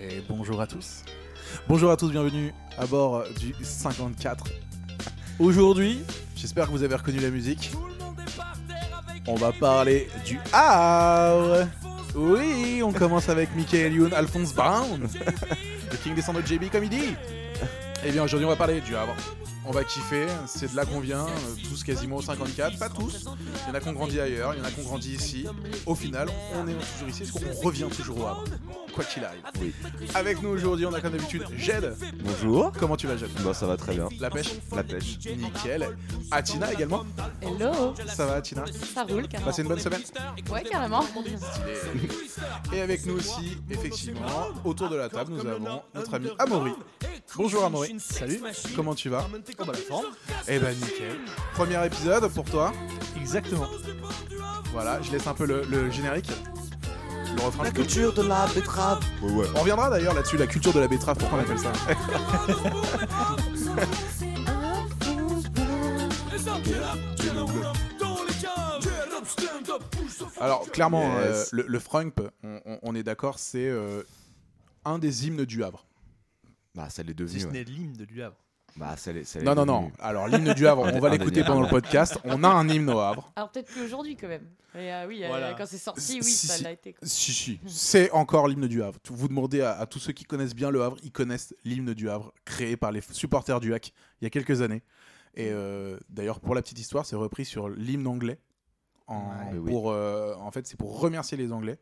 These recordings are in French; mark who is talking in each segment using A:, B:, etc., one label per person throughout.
A: Et bonjour à tous. Bonjour à tous, bienvenue à bord du 54. Aujourd'hui, j'espère que vous avez reconnu la musique. On va parler du Havre. Oui, on commence avec Michael Youn, Alphonse Brown, le King descend de JB comme il dit. Et bien aujourd'hui, on va parler du Havre. On va kiffer, c'est de là qu'on vient, euh, tous quasiment au 54, pas tous. Il y en a qui ont grandi ailleurs, il y en a qui ont grandi ici. Au final, on est toujours ici, est-ce qu'on revient toujours au Havre Quoi qu'il arrive.
B: Oui.
A: Avec nous aujourd'hui, on a comme d'habitude Jed.
B: Bonjour.
A: Comment tu vas, Jed?
B: Bah ça va très bien.
A: La pêche?
B: La pêche.
A: Nickel. Atina également?
C: Hello
A: Ça va, Atina?
C: Ça roule carrément.
A: Passez une bonne semaine?
C: Ouais, carrément.
A: Stylé. Et avec nous aussi, effectivement, autour de la table, nous avons notre ami Amaury. Bonjour Amaury. Salut. Comment tu vas
D: Oh bah la forme.
A: Eh ben nickel. Premier épisode pour toi.
D: Exactement.
A: Voilà, je laisse un peu le, le générique. Le refrain.
B: culture de la betterave. Ouais ouais.
A: On reviendra d'ailleurs là-dessus, la culture de la betterave, pourquoi on appelle ça Alors clairement,
B: Yes.
A: euh, le, le Frump, on, on- on est d'accord, c'est euh, un des hymnes du Havre.
B: Bah ça l'est
D: Si
B: devenu.
D: ce
B: ouais.
D: n'est l'hymne de du Havre.
B: Bah ça l'est. ça l'est
A: Non, non, non. Alors l'hymne du Havre, on va l'écouter pendant le podcast. On a un hymne au Havre.
C: Alors peut-être plus aujourd'hui quand même. Mais euh, oui, euh,
D: Voilà.
C: quand c'est sorti,
A: Si,
C: oui,
A: si,
C: ça
A: si.
C: l'a été. quoi.
A: Si, si, c'est encore l'hymne du Havre. Vous demandez à, à tous ceux qui connaissent bien le Havre, ils connaissent l'hymne du Havre, créé par les supporters du HAC il y a quelques années. Et euh, d'ailleurs, pour la petite histoire, c'est repris sur l'hymne anglais. En,
B: Ouais, oui.
A: pour, euh, en fait, c'est pour remercier les Anglais,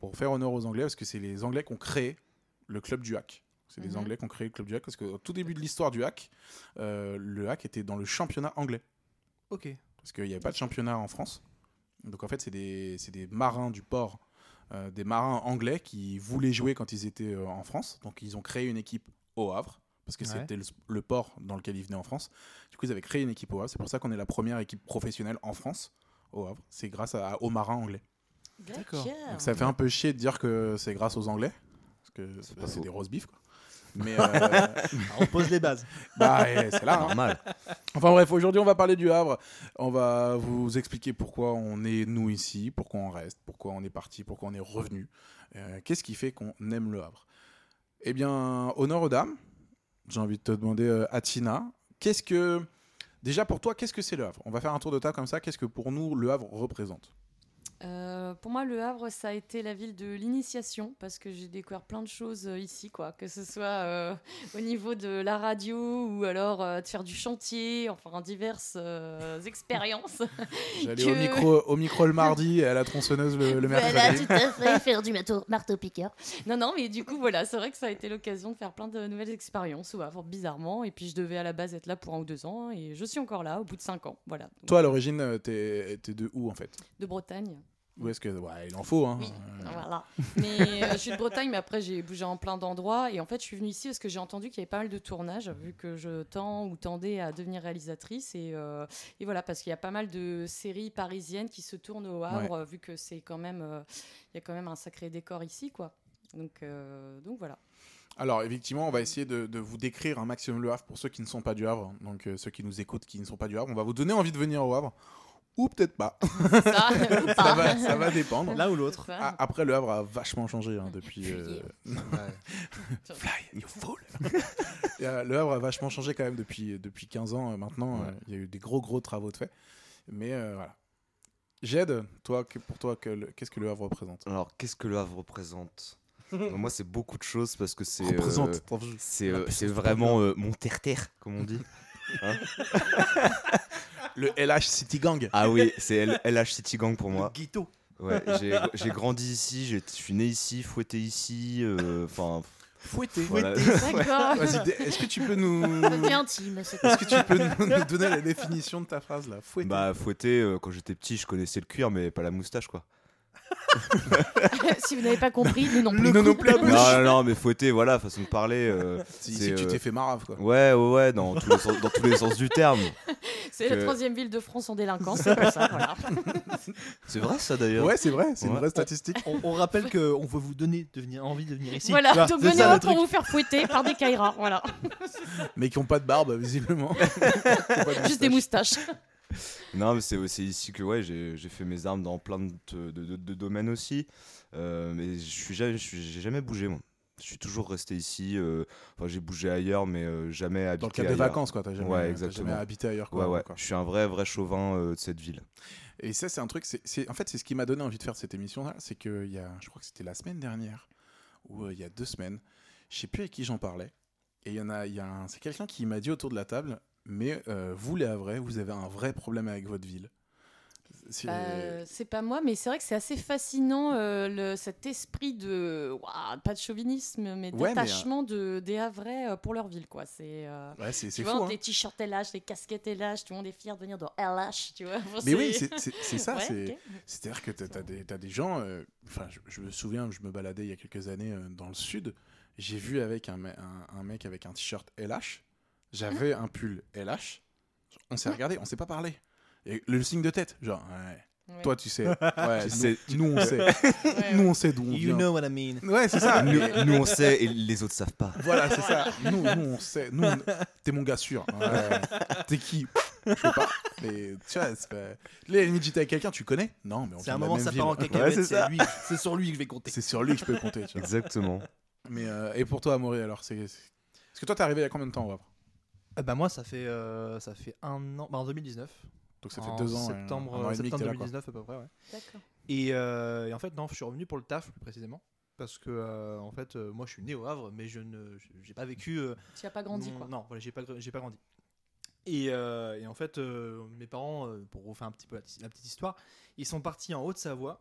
A: pour faire honneur aux Anglais, parce que c'est les Anglais qui ont créé le club du HAC. C'est les
C: Mhm.
A: Anglais qui ont créé le club du HAC, parce qu'au tout début de l'histoire du HAC, euh, le HAC était dans le championnat anglais
D: Ok.
A: parce qu'il n'y avait pas de championnat en France. Donc en fait, c'est des, marins du port, euh, des marins anglais qui voulaient jouer quand ils étaient euh, en France. Donc ils ont créé une équipe au Havre, parce que
D: Ouais.
A: c'était le, le port dans lequel ils venaient en France. Du coup, ils avaient créé une équipe au Havre. C'est pour ça qu'on est la première équipe professionnelle en France au Havre. C'est grâce à- aux marins anglais.
D: D'accord.
A: Donc ça fait un peu chier de dire que c'est grâce aux Anglais, parce que c'est des roast beef, quoi. Mais euh,
D: on pose les bases.
A: bah, ouais, c'est là. hein.
B: Normal.
A: Enfin bref, aujourd'hui on va parler du Havre. On va vous expliquer pourquoi on est nous ici, pourquoi on reste, pourquoi on est parti, pourquoi on est revenu. Euh, Qu'est-ce qui fait qu'on aime le Havre? Eh bien, honneur aux dames. J'ai envie de te demander, euh, Atina, qu'est-ce que déjà pour toi, qu'est-ce que c'est le Havre? On va faire un tour de table comme ça. Qu'est-ce que pour nous le Havre représente?
C: Euh, pour moi, le Havre, ça a été la ville de l'initiation parce que j'ai découvert plein de choses euh, ici, quoi. Que ce soit euh, au niveau de la radio ou alors euh, de faire du chantier, enfin diverses euh, expériences.
A: J'allais
C: Que-
A: au micro, au micro le mardi et à la tronçonneuse le, le mercredi.
E: Voilà, tout à fait, faire du marteau, marteau piqueur.
C: Non, non, mais du coup, voilà, c'est vrai que ça a été l'occasion de faire plein de nouvelles expériences au Havre, bizarrement. Et puis, je devais à la base être là pour un ou deux ans et je suis encore là au bout de cinq ans. Voilà. Donc,
A: Toi à l'origine, t'es t'es de où en fait?
C: De Bretagne.
A: Où est-ce que ouais, il en faut hein.
C: Oui,
A: Euh,
C: voilà. Mais euh, je suis de Bretagne, mais après j'ai bougé en plein d'endroits. Et en fait, je suis venue ici parce que j'ai entendu qu'il y avait pas mal de tournages, vu que je tends ou tendais à devenir réalisatrice. Et, euh, et voilà, parce qu'il y a pas mal de séries parisiennes qui se tournent au Havre, vu que c'est quand même, il y a quand même un sacré décor ici, quoi. Donc, donc voilà.
A: Alors, effectivement, on va essayer de, de vous décrire un maximum le Havre pour ceux qui ne sont pas du Havre. Donc, euh, ceux qui nous écoutent qui ne sont pas du Havre, on va vous donner envie de venir au Havre. Ou peut-être pas.
C: Ça, ou
A: ça,
C: pas.
A: va, ça va dépendre.
D: L'un ou l'autre.
A: Ah, après, le Havre a vachement changé hein, depuis. euh. Fly, you fool Et, euh, Le Havre a vachement changé quand même depuis, depuis 15 ans euh, maintenant. euh, Il y a eu des gros, gros travaux de fait. Mais euh, voilà. Jed, toi, que- pour toi, qu'est-ce que le Havre représente?
B: Alors qu'est-ce que le Havre représente? Moi c'est beaucoup de choses parce que c'est. euh,
A: Représente.
B: C'est euh, vraiment euh, mon terre-terre, comme on dit.
A: Le LH City Gang.
B: Ah oui, c'est LH City Gang pour moi.
D: Guito.
B: Ouais, j'ai grandi ici, j'ai- je suis né ici, fouetté ici. euh, Enfin,
A: Fouetté.
B: voilà.
C: D'accord.
A: Est-ce que tu peux nous.
E: Intime.
A: Est-ce que tu peux nous, nous donner la définition de ta phrase là? Fouetté.
B: Bah, fouetté, euh, quand j'étais petit, je connaissais le cuir, mais pas la moustache, quoi.
C: si vous n'avez pas compris, nous non plus.
A: Non, non plus.
B: Non, non, non, mais fouetté, voilà, façon de parler. euh,
A: Si,
B: c'est,
A: si tu
B: euh,
A: t'es fait marave quoi.
B: Ouais, ouais, ouais, dans tous les sens, dans tous les sens du terme.
C: C'est la
B: que-
C: troisième ville de France en délinquance, c'est pour ça. Voilà.
B: C'est vrai, ça, d'ailleurs.
A: Ouais, c'est vrai, c'est une
B: Ouais.
A: vraie statistique.
D: On, on rappelle qu'on veut vous donner de venir, envie de venir ici.
C: voilà,
D: Tu vois,
C: donc
D: c'est
C: venez
D: ça,
C: là
D: le
C: pour
D: truc.
C: vous faire fouetter par des Kairas. Voilà,
A: Mais qui ont pas de barbe, visiblement.
C: Juste des moustaches.
B: Non, mais c'est ici que ouais, j'ai fait mes armes dans plein de, de- de- de domaines aussi. Euh, mais je suis jamais, j'ai jamais bougé, moi. Je suis toujours resté ici. euh, Enfin, j'ai bougé ailleurs, mais euh, jamais habité
A: Dans le cadre des
B: ailleurs.
A: vacances, quoi. T'as jamais,
B: Ouais,
A: jamais habité ailleurs,
B: Ouais,
A: quoi.
B: ouais.
A: quoi.
B: Je suis un vrai, vrai chauvin euh, de cette ville.
A: Et ça, c'est un truc. c'est en fait, c'est ce qui m'a donné envie de faire cette émission-là. C'est que il y a, je crois que c'était la semaine dernière ou il y a deux semaines. Je sais plus avec qui j'en parlais. Et il y en a, il y a c'est quelqu'un qui m'a dit autour de la table. Mais euh, vous, les Havrais, vous avez un vrai problème avec votre ville. C'est-
C: Bah, c'est pas moi, mais c'est vrai que c'est assez fascinant euh, le, cet esprit de pas de chauvinisme, mais
A: Ouais, mais,
C: d'attachement de des Havrais euh, pour leur ville, quoi. C'est euh,
A: ouais, c'est
C: vois,
A: hein.
C: les t-shirts LH, les casquettes LH, tout le monde est fier de venir dans LH, tu vois.
A: Mais oui, c'est ça.
C: Ouais.
A: C'est-à-dire que t'as as des, gens. euh, Enfin, je, je me souviens, je me baladais il y a quelques années euh, dans le sud. J'ai vu avec un, me- un- un mec avec un t-shirt LH. J'avais un pull LH. On s'est regardé, on s'est pas parlé. Et le signe de tête, genre, ouais.
C: Ouais.
A: Toi, tu sais. Ouais,
B: Tu
A: nous,
B: sais.
A: nous, on sait.
C: Ouais,
A: nous, on sait d'où on
D: You
A: vient.
D: know what I mean.
A: Ouais, c'est ça.
B: nous, on sait et les autres savent pas.
A: Voilà, c'est ça. Nous, nous, on sait. Nous, on- t'es mon gars sûr. Ouais. T'es qui? Je sais pas. Mais tu vois, c'est pas. Là, à la limite, j'étais avec quelqu'un, tu connais? Non, mais on
D: C'est un moment, ça
A: ville.
D: part en
B: Ouais,
D: cacahuète.
B: c'est
D: sur lui que je vais compter.
A: C'est sur lui que je peux compter. Tu vois.
B: Exactement.
A: Mais euh, et pour toi, Amaury, alors, c'est. c'est- Parce que toi, t'es arrivé il y a combien de temps au Havre
D: Euh, bah moi, ça fait, euh, ça fait un an, bah en 2019.
A: Donc ça fait
D: en
A: deux ans. un-
D: Septembre,
A: un an et demi que
D: septembre
A: t'es là, quoi.
D: 2019 à peu près, ouais.
C: D'accord.
D: Et, euh, et en fait, non, je suis revenu pour le taf plus précisément. Parce que, euh, en fait, euh, moi je suis né au Havre, mais je ne j'ai pas vécu. euh,
C: Tu as pas grandi,
D: mon-
C: quoi.
D: Non, voilà, j'ai pas, j'ai pas grandi. Et, euh, et en fait, euh, mes parents, euh, pour refaire un petit peu la, la petite histoire, ils sont partis en Haute-Savoie.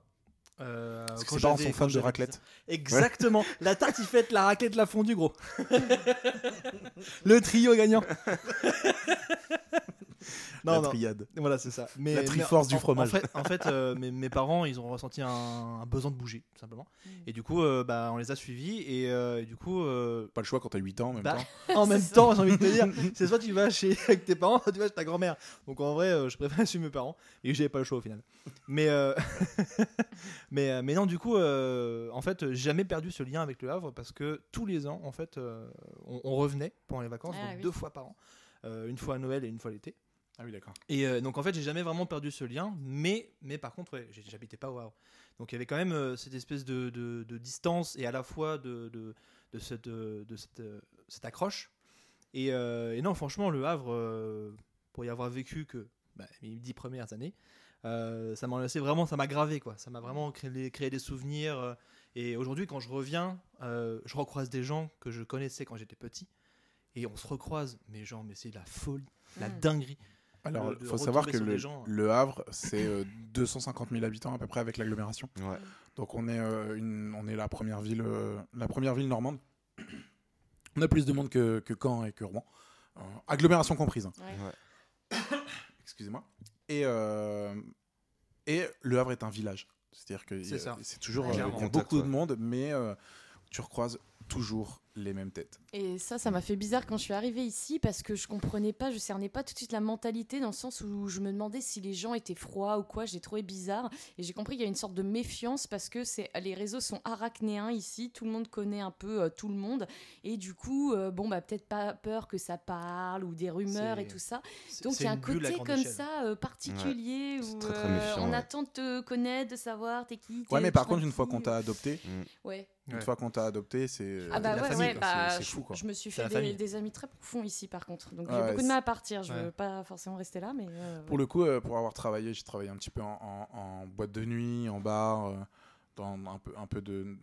D: Euh,
A: Parce que
D: quand
A: ses parents sont fans de raclette.
D: 10 ans. Exactement. La tartiflette, la raclette, la fondue, gros. le trio gagnant.
A: la
D: non, non.
A: triade.
D: Voilà, c'est ça. Mais,
A: La Triforce du
D: en-
A: fromage.
D: En fait, en fait, euh, mes, mes parents, ils ont ressenti un, un besoin de bouger, tout simplement.
C: Mm.
D: Et du coup, euh, bah, on les a suivis. Et, euh, du coup, euh,
A: Pas le choix quand t'as 8 ans en même
D: Bah,
A: temps.
D: en même temps, j'ai envie de te dire, c'est soit tu vas chez avec tes parents, soit tu vas chez ta grand-mère. Donc en vrai, euh, je préfère suivre mes parents. Et j'avais pas le choix au final. Mais, euh, mais, mais non, du coup, euh, en fait, jamais perdu ce lien avec le Havre parce que tous les ans, en fait, euh, on, on revenait pendant les vacances,
C: Ah
D: donc
C: oui.
D: deux fois par an. Euh, une fois à Noël et une fois l'été.
A: Ah oui, d'accord.
D: Et euh, donc en fait, j'ai jamais vraiment perdu ce lien, mais, mais par contre, ouais, j'habitais pas au Havre. Donc il y avait quand même euh, cette espèce de, de- de distance et à la fois de, de, de cette, euh, de cette, euh, cette accroche. Et, euh, et non, franchement, le Havre, euh, pour y avoir vécu que bah, les dix premières années, euh, ça m'a laissé vraiment, ça m'a gravé quoi. Ça m'a vraiment créé, créé des souvenirs. euh, et aujourd'hui, quand je reviens, euh, je recroise des gens que je connaissais quand j'étais petit. Et on se recroise, mais genre, mais c'est la folie, la
C: Mm.
D: dinguerie.
A: Alors, il faut savoir que
D: sur
A: le, Havre, c'est euh, 250 000 habitants à peu près avec l'agglomération.
B: Ouais.
A: Donc on est, euh, une, on est la première ville, euh, la première ville normande. On a plus de monde que, que Caen et que Rouen, Euh, agglomération comprise. hein.
C: Ouais.
A: Excusez-moi. Et euh, et le Havre est un village. C'est-à-dire que
D: C'est
A: toujours euh, beaucoup de monde, mais euh, tu recroises toujours les mêmes têtes.
C: Et ça, ça m'a fait bizarre quand je suis arrivée ici parce que je comprenais pas, je cernais pas tout de suite la mentalité dans le sens où je me demandais si les gens étaient froids ou quoi. Je l'ai trouvé bizarre et j'ai compris qu'il y a une sorte de méfiance parce que c'est les réseaux sont arachnéens ici. Tout le monde connaît un peu euh, tout le monde et du coup, euh, bon bah peut-être pas peur que ça parle ou des rumeurs et tout ça. Donc il y a un côté comme
D: échelle.
C: ça euh, particulier où
B: très, très
C: euh,
B: méfiant,
C: on
B: ouais.
C: attend de te connaître, de savoir t'es qui.
A: Ouais, mais par contre, une fois qu'on t'a adopté,
C: Ouais.
A: Une
D: Ouais.
A: fois qu'on t'a adopté, c'est
C: Ah bah ouais,
D: famille,
C: ouais, bah,
A: C'est- fou, quoi.
C: je me suis fait des, des amis très profonds ici par contre. Donc j'ai
A: ouais,
C: beaucoup de mal à partir. Je
D: Ouais.
C: veux pas forcément rester là, mais. euh,
A: Pour le coup, euh, pour avoir travaillé, j'ai travaillé un petit peu en, en- en boîte de nuit, en bar, euh, dans un peu, un peu de,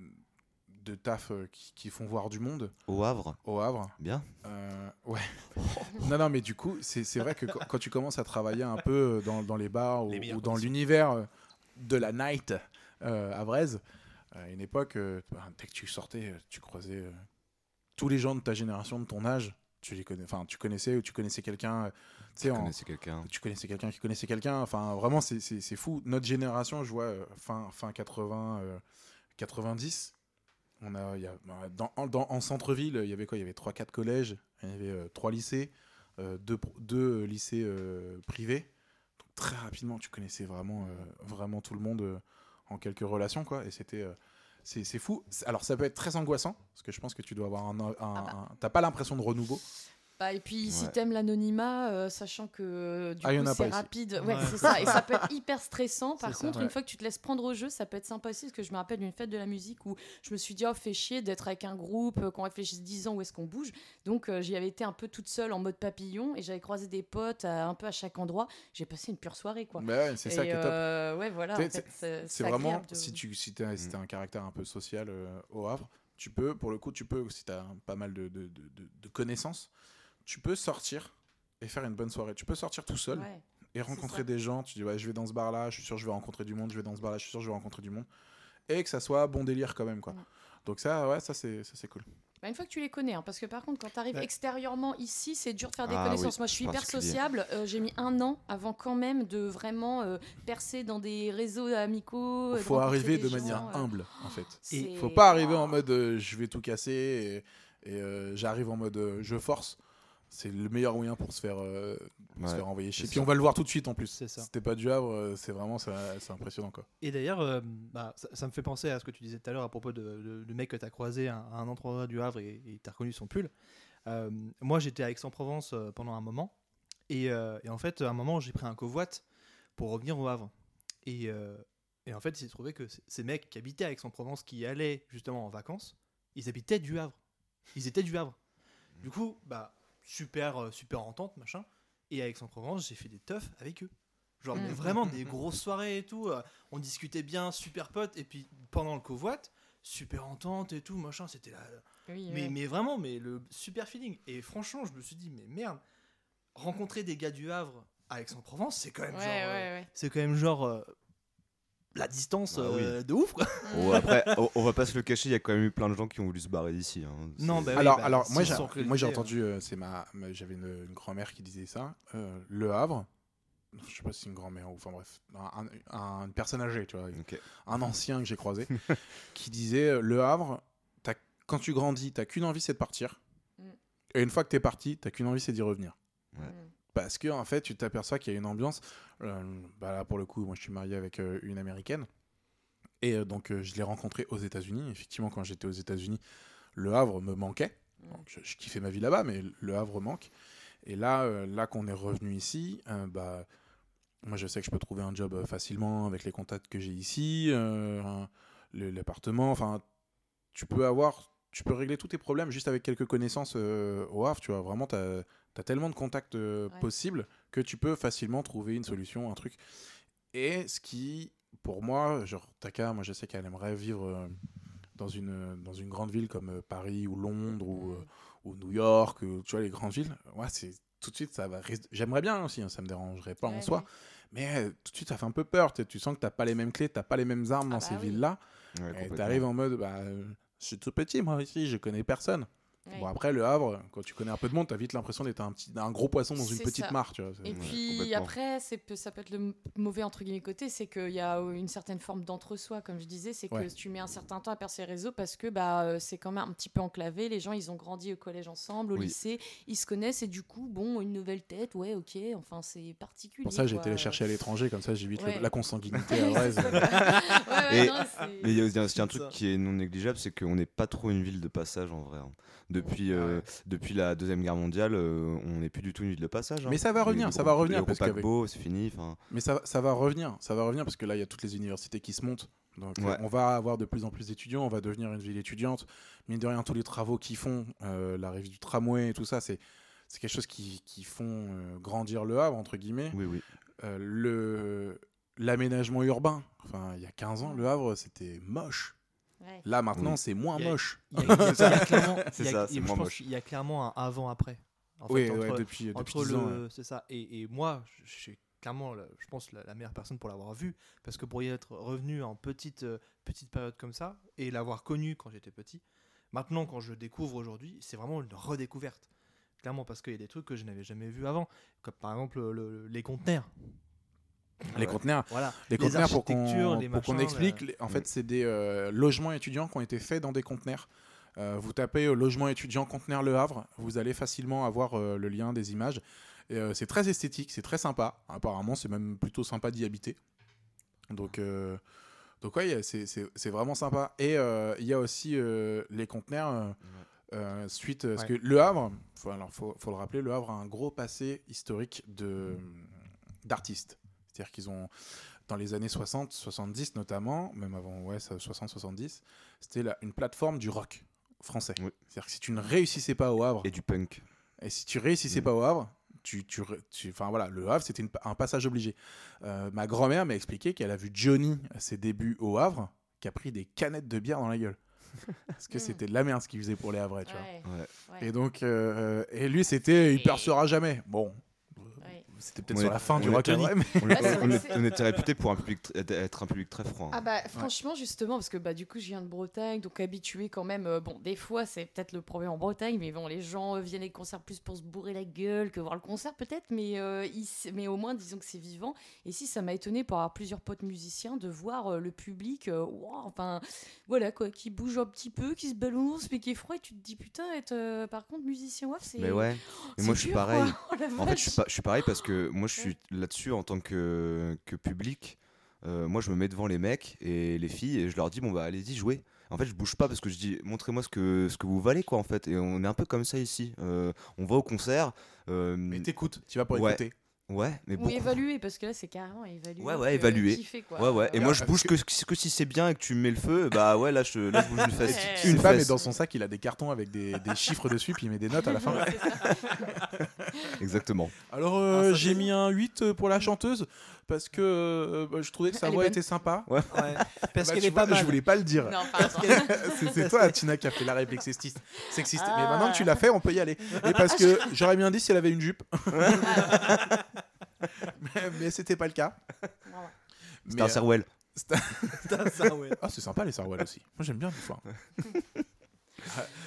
A: de taf euh, qui, qui font voir du monde
B: Au Havre,
A: au Havre.
B: bien.
A: Euh, ouais. non, non, mais du coup, c'est c'est vrai que quand, quand tu commences à travailler un peu euh, dans, dans les bars ou,
D: Les
A: ou dans l'univers euh, de la night euh, à Braise, à une époque, euh, bah, dès que tu sortais, euh, tu croisais euh, tous les gens de ta génération, de ton âge. Tu les connais, enfin, tu connaissais ou tu connaissais quelqu'un, euh, tu en,
B: connaissais quelqu'un.
A: tu connaissais quelqu'un qui connaissait quelqu'un. Enfin, vraiment, c'est- fou. Notre génération, je vois, euh, fin, fin 80, euh, 90, on a, y a, bah, dans, en, dans- en centre-ville, il y avait quoi? Il y avait 3-4 collèges, il y avait 3 lycées, 2 lycées euh, privés. Donc, très rapidement, tu connaissais vraiment, euh, vraiment tout le monde euh, en quelques relations, quoi. Et c'était. euh, c'est fou. Alors, ça peut être très angoissant, parce que je pense que tu dois avoir un. un-
C: bah.
A: un- T'as pas l'impression de renouveau.
C: Bah, et puis si
B: Ouais.
C: t'aimes l'anonymat, euh, sachant que euh, du
A: Ah,
C: coup c'est rapide, ouais,
D: Ouais.
C: c'est ça, et ça peut être hyper stressant. Par
D: ça,
C: contre,
A: ouais.
C: une fois que tu te laisses prendre au jeu, ça peut être sympa aussi, parce que je me rappelle d'une fête de la musique où je me suis dit, oh, fait chier d'être avec un groupe, euh, qu'on réfléchisse 10 ans où est-ce qu'on bouge. Donc euh, j'y avais été un peu toute seule en mode papillon, et j'avais croisé des potes un peu à chaque endroit. J'ai passé une pure soirée, quoi.
A: Bah ouais, c'est ça qui est top.
C: euh, ouais, voilà.
A: Tu
C: en
A: sais,
C: fait, c'est-
A: vraiment,
C: de-
A: si tu si si t'as un caractère un peu social euh, au Havre, tu peux, pour le coup, tu peux, si t'as pas mal de, de, de- de- de connaissances, tu peux sortir et faire une bonne soirée. Tu peux sortir tout seul
C: Ouais.
A: et rencontrer des gens. Tu dis, ouais, je vais dans ce bar-là, je suis sûr que je vais rencontrer du monde, je vais dans ce bar-là, je suis sûr que je vais rencontrer du monde. Et que ça soit bon délire quand même, quoi. Donc ça, ouais, ça c'est ça, c'est cool.
C: Bah, une fois que tu les connais, hein, parce que par contre, quand tu arrives
D: Ouais.
C: extérieureement ici, c'est dur de faire des
B: Ah
C: connaissances.
B: oui,
C: Moi, je suis hyper sociable. euh, J'ai mis un an avant quand même de vraiment euh, percer dans des réseaux amicaux. euh,
A: Il
C: de
A: faut arriver de
C: gens,
A: manière
C: euh,
A: humble, en fait. Il faut pas arriver en mode euh, je vais tout casser et, et, euh, j'arrive en mode euh, je force. C'est le meilleur moyen pour se faire, euh, pour se
B: Ouais,
A: faire envoyer
B: c'est
A: Puis on va le voir tout de suite en plus.
D: C'est ça.
A: Si t'es pas du Havre, euh, c'est vraiment c'est impressionnant quoi.
D: Et d'ailleurs, euh, bah, ça, ça me fait penser à ce que tu disais tout à l'heure à propos de, de- du mec que tu as croisé à, à un endroit du Havre et tu as reconnu son pull. Euh, moi, j'étais à Aix-en-Provence pendant un moment. Et, euh, et en fait, à un moment, j'ai pris un covoit pour revenir au Havre. Et, euh, et en fait, il s'est trouvé que ces mecs qui habitaient à Aix-en-Provence, qui allaient justement en vacances, ils habitaient du Havre. Ils étaient du Havre. Du coup, bah, super, euh, super entente, machin. Et à Aix-en-Provence, j'ai fait des teufs avec eux. Genre,
C: Mm.
D: vraiment des grosses soirées et tout. euh, on discutait bien, super potes. Et puis, pendant le covoit, super entente et tout, machin. C'était là.
C: Oui,
D: Mais,
C: ouais.
D: mais vraiment, mais le super feeling. Et franchement, je me suis dit, mais merde, rencontrer des gars du Havre à Aix-en-Provence, c'est quand même
C: Ouais,
D: genre. euh,
C: ouais, ouais.
D: c'est quand même genre. Euh, la distance
B: Ah oui.
D: euh, de ouf, quoi.
B: Oh, après, on, on va pas se le cacher, il y a quand même eu plein de gens qui ont voulu se barrer d'ici. hein.
D: Non, bah oui,
A: alors,
D: bah,
A: alors moi j'ai moi j'ai entendu, euh, c'est ma, ma- j'avais une, une grand-mère qui disait ça. euh, le Havre, je sais pas si c'est une grand-mère ou enfin bref, un, un- une personne âgée, tu vois, un ancien que j'ai croisé, qui disait euh, Le Havre, t'as- quand tu grandis, t'as qu'une envie, c'est de partir.
C: Mm.
A: Et une fois que t'es parti, t'as qu'une envie, c'est d'y revenir.
B: Ouais.
C: Mm.
A: Parce que, en fait, tu t'aperçois qu'il y a une ambiance. euh, bah là, pour le coup, moi, je suis marié avec euh, une américaine. Et euh, donc, je l'ai rencontrée aux États-Unis. Effectivement, quand j'étais aux États-Unis, le Havre me manquait. Donc, je, je kiffais ma vie là-bas, mais le Havre manque. Et là, là qu'on est revenu ici, bah, moi, je sais que je peux trouver un job facilement avec les contacts que j'ai ici, l'appartement. Enfin, tu peux avoir, tu peux régler tous tes problèmes juste avec quelques connaissances au Havre. Tu vois, vraiment, tu as, tellement de contacts euh,
C: Ouais.
A: possibles que tu peux facilement trouver une solution, un truc. Et ce qui, pour moi, genre Taka, moi je sais qu'elle aimerait vivre euh, dans une, dans une grande ville comme euh, Paris ou Londres ou,
C: Mm.
A: ou New York, ou, tu vois, les grandes villes. Ouais, c'est tout de suite, ça va. J'aimerais bien aussi, hein, ça me dérangerait pas en soi.
C: ouais.
A: Mais tout de suite, ça fait un peu peur. Tu tu sens que t'as pas les mêmes clés, t'as pas les mêmes armes
C: Ah
A: dans
C: bah
A: ces
C: oui.
A: villes-là.
B: Ouais,
A: Et t'arrives en mode, bah, je suis tout petit, moi ici, je connais personne.
C: Ouais.
A: Bon, après, le Havre, quand tu connais un peu de monde, t'as vite l'impression d'être un, petit, un gros poisson dans une petite
C: ça.
A: mare, tu vois.
C: Et puis après, ça peut être le mauvais entre guillemets côté, c'est qu'il y a euh, une certaine forme d'entre-soi, comme je disais, c'est que
A: Ouais.
C: tu mets un certain temps à percer les réseaux parce que bah, euh, c'est quand même un petit peu enclavé. Les gens, ils ont grandi au collège ensemble, au
B: Oui.
C: lycée, ils se connaissent et du coup, bon, une nouvelle tête, ouais, ok, enfin c'est particulier.
A: Pour ça, j'ai été les chercher à l'étranger, comme ça, j'évite
C: Ouais.
A: la consanguinité à Brest.
C: ouais, ouais,
B: Et- il y a aussi un, truc
D: ça.
B: qui est non négligeable, c'est qu'on n'est pas trop une ville de passage en vrai. Depuis, euh, depuis la Deuxième Guerre mondiale, euh, on n'est plus du tout une ville de passage. hein.
A: Mais ça va revenir, ça va revenir, parce
B: paquebots, c'est fini.
A: Mais ça, ça va revenir, ça va revenir parce que là, il y a toutes les universités qui se montent. Donc, euh, on va avoir de plus en plus d'étudiants, on va devenir une ville étudiante. Mine de rien, tous les travaux qu'ils font, l'arrivée du tramway et tout ça, c'est c'est quelque chose qui, qui font grandir le Havre, entre guillemets.
B: Oui, oui.
A: Le L'aménagement urbain, enfin, il y a 15 ans, le Havre, c'était moche.
C: Ouais.
A: Là, maintenant,
B: Oui.
A: c'est moins moche.
B: C'est
D: il y a-
B: ça, c'est
D: je
B: moins
D: pense
B: moche.
D: qu'il y a clairement un avant-après. En
A: oui,
D: fait,
A: ouais,
D: entre-
A: depuis, depuis
D: entre
A: 10
D: le,
A: ans. ouais.
D: c'est ça. Et, et moi, je suis clairement, la- je pense, la, la meilleure personne pour l'avoir vu, parce que pour y être revenu en petite, euh, petite période comme ça, et l'avoir connu quand j'étais petit, maintenant, quand je découvre aujourd'hui, c'est vraiment une redécouverte. Clairement, parce qu'il y a des trucs que je n'avais jamais vus avant, comme par exemple le- le- les conteneurs.
A: Les
B: Ouais.
A: conteneurs,
D: Voilà.
A: les
D: Les
A: conteneurs pour qu'on
D: les
A: explique,
D: là.
A: les- en fait, c'est des euh, logements étudiants qui ont été faits dans des conteneurs. Euh, vous tapez euh, logement étudiant conteneur Le Havre, vous allez facilement avoir euh, le lien des images. Euh, c'est très esthétique, c'est très sympa. Apparemment, c'est même plutôt sympa d'y habiter. Donc, euh, donc ouais, c'est- vraiment sympa. Et euh, il y a aussi euh, les conteneurs. euh, euh, suite parce
D: Ouais.
A: que Le Havre, faut, alors faut, faut le rappeler, Le Havre a un gros passé historique de d'artistes. C'est-à-dire qu'ils ont dans les années 60, 70 notamment, même avant ouais, ça, 60, 70, c'était une plateforme du rock français.
B: Oui.
A: C'est-à-dire que si tu ne réussissais pas au Havre
B: Et du punk.
A: et si tu réussissais
B: Mm.
A: pas au Havre, tu, tu, tu- enfin voilà, le Havre c'était un passage obligé. Euh, ma grand-mère m'a expliqué qu'elle a vu Johnny à ses débuts au Havre, qui a pris des canettes de bière dans la gueule. Parce que c'était de la merde ce qu'il faisait pour les Havrais, tu vois.
C: Ouais,
B: Ouais.
C: ouais,
A: Et donc, euh, et lui c'était, il percera jamais. Bon. C'était peut-être
B: On
A: sur la fin du rock
B: On,
C: Ah,
B: était réputé pour un public tr- être un public très franc.
C: Ah bah franchement justement parce que bah du coup je viens de Bretagne donc habitué quand même euh, bon des fois c'est peut-être le problème en Bretagne mais bon les gens euh, viennent les concerts plus pour se bourrer la gueule que voir le concert peut-être mais euh, mais au moins disons que c'est vivant et si ça m'a étonné pour avoir plusieurs potes musiciens de voir euh, le public euh, enfin voilà quoi qui bouge un petit peu qui se balance mais qui est froid et tu te dis putain être euh, par contre musicien waf c'est
B: Mais ouais. Mais moi, je suis pareil.
C: La
B: En fait, je suis,
C: vache.
B: pas, je suis pareil parce que moi, je suis là-dessus en tant que, que public. Euh, moi, je me mets devant les mecs et les filles et je leur dis bon bah allez-y jouez. En fait, je bouge pas parce que je dis montrez-moi ce que ce que vous valez quoi en fait. Et on est un peu comme ça ici. Euh, on va au concert. euh,
A: mais t'écoutes, tu vas pour
B: Ouais.
A: écouter.
B: Ouais, mais
C: ou
B: beaucoup.
C: évaluer parce que là c'est carrément évaluer
B: Ouais, ouais,
C: que
B: évaluer.
C: kiffer, quoi.
B: Ouais ouais. Et
C: Euh,
B: moi, je
A: parce
B: bouge que, que si c'est bien et que tu mets le feu. Bah ouais, là je, là, je bouge une fesse.
C: Ouais.
B: Une
A: pas, mais dans son sac, il a des cartons avec des, des chiffres dessus, puis il met des notes à la fin.
B: Exactement.
A: Alors, euh,
D: Ah, ça,
A: j'ai mis un 8 pour la chanteuse parce que euh, bah, je trouvais que sa voix était sympa.
D: Ouais. Parce
A: Bah,
D: qu'elle
A: tu
D: est pas
A: vois,
D: mal.
A: Je voulais pas le dire.
C: non
A: C'est toi, Tina, qui a fait la réplique sexiste. sexiste. Mais
C: Ah.
A: maintenant que tu l'as fait, on peut y aller. Et parce que j'aurais bien dit si elle avait une jupe. Mais mais c'était pas le cas.
C: Voilà.
B: C'est
A: Mais,
B: un
A: euh,
B: Serwell.
D: Putain, ça, ouais.
A: Ah, c'est sympa les Sarwell aussi. Moi j'aime bien des fois.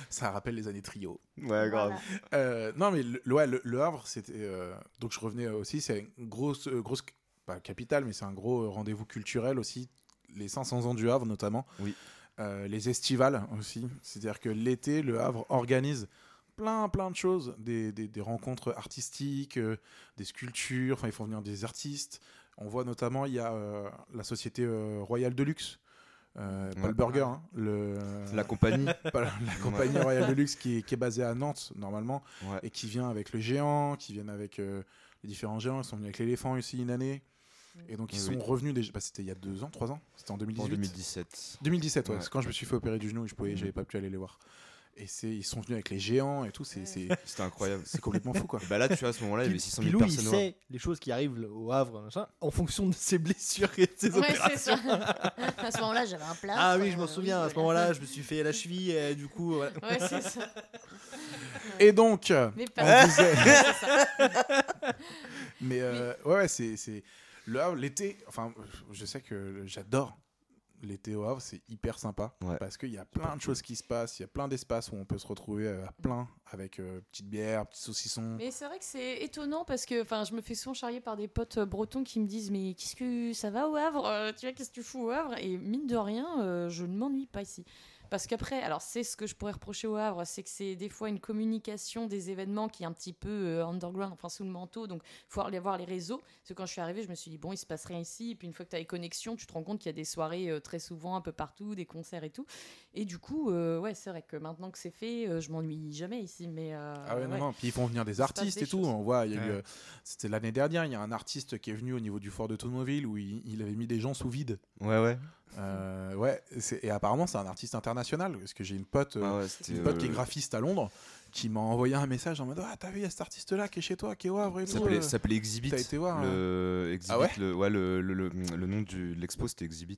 A: Ça rappelle les années trio.
B: Ouais, grave.
C: Voilà.
A: Euh, non, mais le, ouais, le, le Havre, c'était. euh, donc je revenais aussi, c'est une grosse, grosse pas capitale, mais c'est un gros rendez-vous culturel aussi. Les 500 ans du Havre notamment.
B: Oui.
A: Euh, les estivales aussi. C'est-à-dire que l'été, le Havre organise plein, plein de choses. Des, des- des rencontres artistiques, euh, des sculptures. Enfin, ils font venir des artistes. On voit notamment, il y a euh, la société euh, Royale de Luxe. Euh, pas
B: Ouais.
A: le burger, hein, le,
B: La compagnie.
A: pas la, la compagnie Royale de Luxe qui est, qui est basée à Nantes normalement
B: Ouais.
A: et qui vient avec le géant, qui viennent avec euh, les différents géants. Ils sont venus avec l'éléphant aussi une année. Et donc ils
B: Oui,
A: sont
B: oui.
A: revenus déjà. bah, c'était il y a deux ans, trois ans. C'était en 2018.
B: En 2017.
A: 2017, ouais. C'est quand je me suis fait opérer du genou et je pouvais, j'avais pas pu aller les voir. Et c'est, ils sont venus avec les géants et tout. C'est, c'est,
B: C'était incroyable.
A: c'est complètement fou quoi.
B: Bah là, tu vois, à ce moment-là, il y avait
D: Puis-
B: 600
D: puis
B: 000
D: Lou, il
B: personnes. Havre.
D: sait les choses qui arrivent au Havre, machin, en fonction de ses blessures et de ses
C: Ouais,
D: opérations.
C: c'est ça.
E: À ce moment-là, j'avais un plat.
D: Ah oui, je m'en souviens. À ce moment-là, je me suis fait la cheville et du coup, voilà.
C: Ouais, c'est ça.
A: Et donc,
C: Mais
A: on
C: pas
A: disait.
C: c'est ça.
A: Mais euh, ouais, ouais, c'est, c'est le Havre, l'été. Enfin, je sais que j'adore l'été au Havre, c'est hyper sympa
B: Ouais.
A: parce qu'il y a plein de choses qui se passent, il y a plein d'espaces où on peut se retrouver euh, à plein avec euh, petite bière, petit saucisson.
C: Mais c'est vrai que c'est étonnant parce que enfin, je me fais souvent charrier par des potes euh, bretons qui me disent Mais qu'est-ce que ça va au Havre? Euh, Tu vois, qu'est-ce que tu fous au Havre? Et mine de rien, euh, je ne m'ennuie pas ici. Parce qu'après, alors c'est ce que je pourrais reprocher au Havre, c'est que c'est des fois une communication des événements qui est un petit peu euh, underground, enfin sous le manteau, donc il faut aller voir les réseaux. Parce que quand je suis arrivée, je me suis dit, bon, il se passe rien ici, et puis une fois que tu as les connexions, tu te rends compte qu'il y a des soirées euh, très souvent un peu partout, des concerts et tout. Et du coup, euh, ouais, c'est vrai que maintenant que c'est fait, euh, je m'ennuie jamais ici. Mais, euh,
A: Ah ouais, non,
C: ouais.
A: non. Puis ils font venir des artistes
C: des
A: et tout.
C: choses.
A: On voit, il y a eu,
D: Ouais.
A: euh, c'était l'année dernière, il y a un artiste qui est venu au niveau du fort de Tournoville où il, il avait mis des gens sous vide.
B: Ouais, ouais.
A: Euh, ouais, et apparemment c'est un artiste international parce que j'ai une pote, euh,
B: Ah ouais,
A: une pote qui est
B: euh,
A: graphiste à Londres qui m'a envoyé un message en mode ah t'as vu il y a cet artiste là qui est chez toi qui est au Havre et
B: Ça s'appelait,
A: euh.
B: ça s'appelait Exhibit.
A: T'as été voir,
B: le, Exhibit,
A: Ah ouais
B: le, ouais, le, le, le, le nom du- de l'expo, c'était Exhibit.